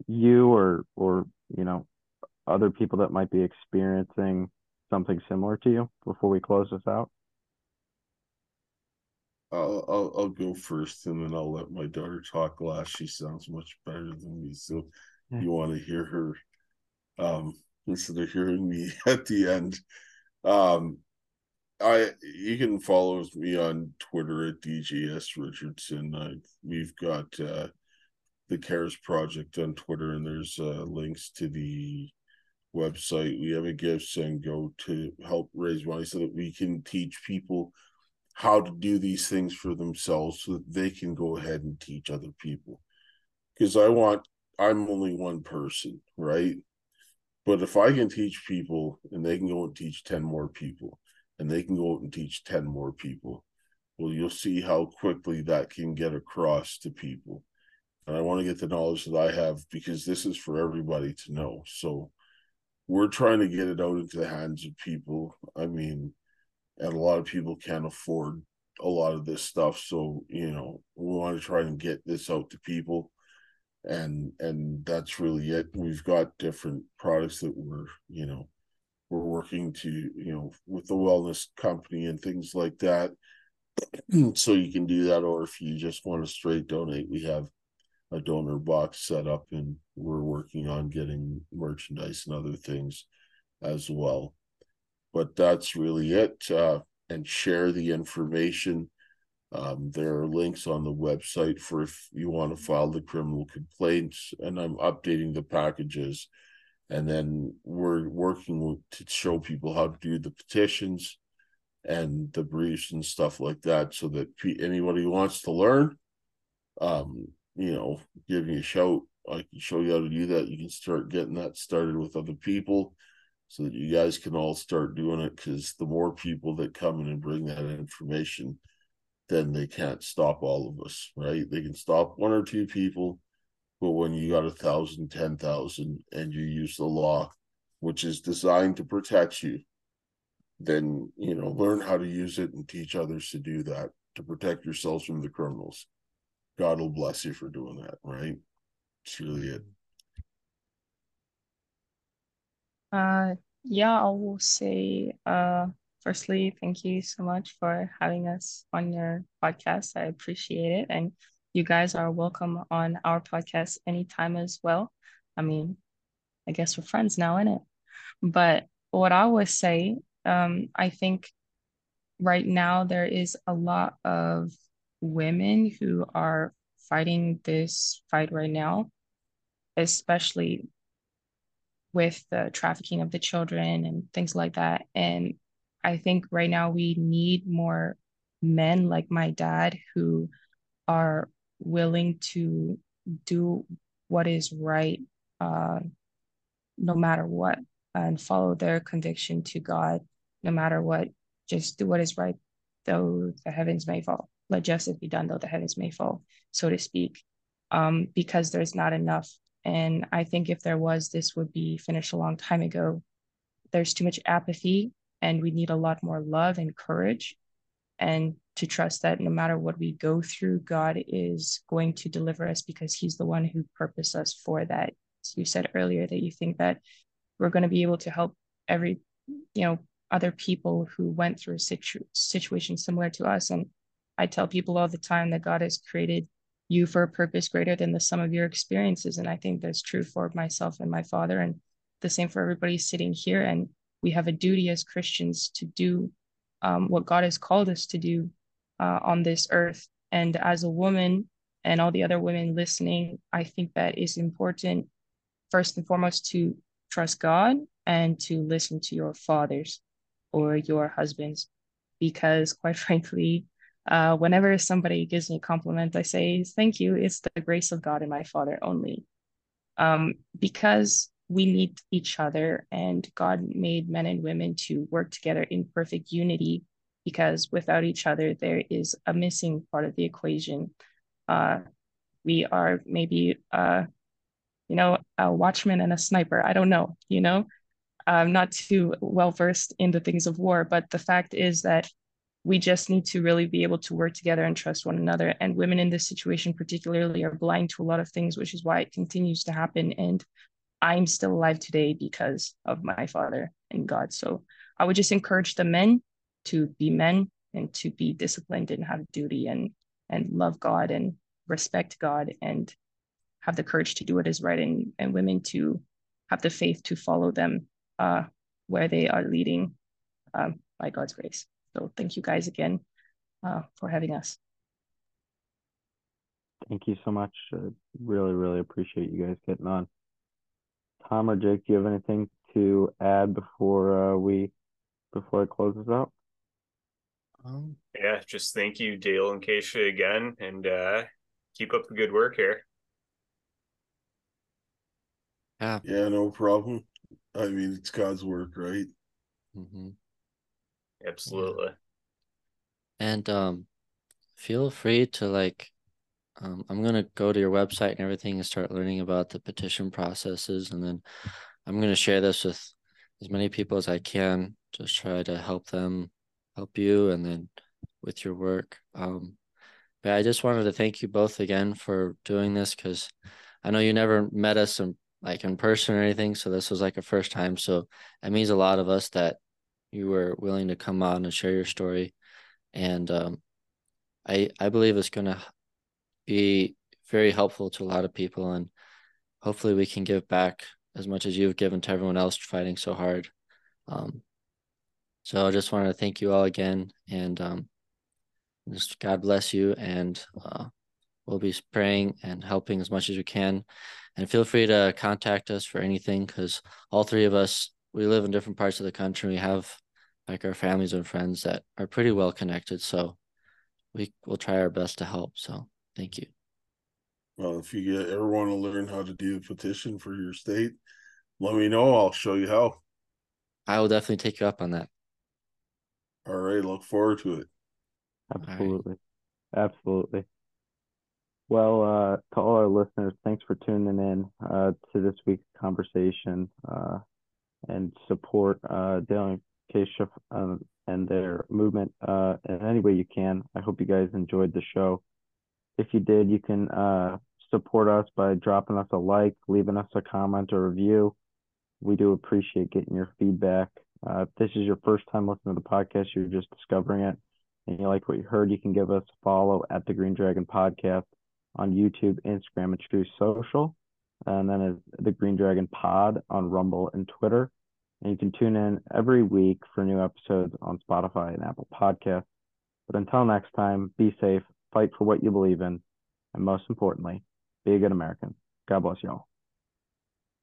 you or or you know other people that might be experiencing something similar to you before we close this out I'll, I'll I'll go first and then I'll let my daughter talk last. She sounds much better than me, so you want to hear her. Um, instead of hearing me at the end. Um, I you can follow me on Twitter at DJS Richardson. I, we've got uh, the Karis Project on Twitter, and there's uh, links to the website. We have a GiveSendGo to help raise money so that we can teach people how to do these things for themselves, so that they can go ahead and teach other people. Because I want, I'm only one person, right? But if I can teach people and they can go and teach 10 more people and they can go out and teach 10 more people, well, you'll see how quickly that can get across to people. and I want to get the knowledge that I have because this is for everybody to know. So we're trying to get it out into the hands of people. I mean, and a lot of people can't afford a lot of this stuff. So, you know, we want to try and get this out to people. And and that's really it. We've got different products that we're, you know, we're working to, you know, with the wellness company and things like that. so you can do that, or if you just want to straight donate, we have a Donorbox set up and we're working on getting merchandise and other things as well but that's really it uh, and share the information um, there are links on the website for if you want to file the criminal complaints and i'm updating the packages and then we're working to show people how to do the petitions and the briefs and stuff like that so that anybody who wants to learn um, you know, give me a shout. I can show you how to do that. You can start getting that started with other people so that you guys can all start doing it because the more people that come in and bring that information, then they can't stop all of us, right? They can stop one or two people, but when you got a thousand, ten thousand, and you use the law, which is designed to protect you, then you know, learn how to use it and teach others to do that to protect yourselves from the criminals. God will bless you for doing that, right? It's really it. Uh, yeah, I will say, uh, firstly, thank you so much for having us on your podcast. I appreciate it. And you guys are welcome on our podcast anytime as well. I mean, I guess we're friends now, innit? But what I would say, um, I think right now there is a lot of women who are fighting this fight right now, especially with the trafficking of the children and things like that. And I think right now we need more men like my dad who are willing to do what is right uh, no matter what and follow their conviction to God no matter what. Just do what is right, though the heavens may fall. Let justice be done though the heavens may fall so to speak. Um, because there's not enough. And i think if there was this would be finished a long time ago. There's too much apathy and we need a lot more love and courage and to trust that no matter what we go through god is going to deliver us because he's the one who purposed us for that you said earlier that you think that we're going to be able to help every you know other people who went through a situ- situation similar to us and I tell people all the time that God has created you for a purpose greater than the sum of your experiences. And I think that's true for myself and my father, and the same for everybody sitting here. And we have a duty as Christians to do um, what God has called us to do uh, on this earth. And as a woman and all the other women listening, I think that is important, first and foremost, to trust God and to listen to your fathers or your husbands, because quite frankly, uh, whenever somebody gives me a compliment, I say, thank you. It's the grace of God and my Father only. Um, because we need each other and God made men and women to work together in perfect unity because without each other, there is a missing part of the equation. Uh, we are maybe, uh, you know, a watchman and a sniper. I don't know, you know, I'm not too well versed in the things of war, but the fact is that we just need to really be able to work together and trust one another. And women in this situation, particularly, are blind to a lot of things, which is why it continues to happen. And I'm still alive today because of my father and God. So I would just encourage the men to be men and to be disciplined and have duty and and love God and respect God and have the courage to do what is right and, and women to have the faith to follow them uh, where they are leading um, by God's grace. So thank you guys again uh, for having us. Thank you so much. Uh, really, really appreciate you guys getting on. Tom or Jake, do you have anything to add before uh, we before it closes out? Um, yeah, just thank you, Dale and Kaysha again, and uh, keep up the good work here. Yeah. Yeah, no problem. I mean, it's God's work, right? Mm-hmm. Absolutely. And um feel free to like um, I'm gonna go to your website and everything and start learning about the petition processes, and then I'm gonna share this with as many people as I can. Just try to help them, help you, and then with your work. Um, but I just wanted to thank you both again for doing this because I know you never met us in like in person or anything, so this was like a first time. So it means a lot of us that you were willing to come on and share your story, and um, I I believe it's gonna be very helpful to a lot of people, and hopefully we can give back as much as you've given to everyone else fighting so hard. Um, so I just wanted to thank you all again, and um, just God bless you, and uh, we'll be praying and helping as much as we can. And feel free to contact us for anything, because all three of us we live in different parts of the country. We have like our families and friends that are pretty well connected, so we will try our best to help. So thank you. Well, if you get, ever want to learn how to do a petition for your state, let me know. I'll show you how. I will definitely take you up on that. All right. Look forward to it. Absolutely. Absolutely. Well, uh, to all our listeners, thanks for tuning in uh, to this week's conversation uh, and support uh, Dale and Kaysha um, and their movement uh, in any way you can. I hope you guys enjoyed the show. If you did, you can uh, support us by dropping us a like, leaving us a comment or review. We do appreciate getting your feedback. Uh, if this is your first time listening to the podcast, you're just discovering it, and you like what you heard, you can give us a follow at the Green Dragon Podcast on YouTube, Instagram, and Truth Social. And then as the Green Dragon Pod on Rumble and Twitter. And you can tune in every week for new episodes on Spotify and Apple Podcasts. But until next time, be safe, fight for what you believe in, and most importantly, be a good American. God bless y'all.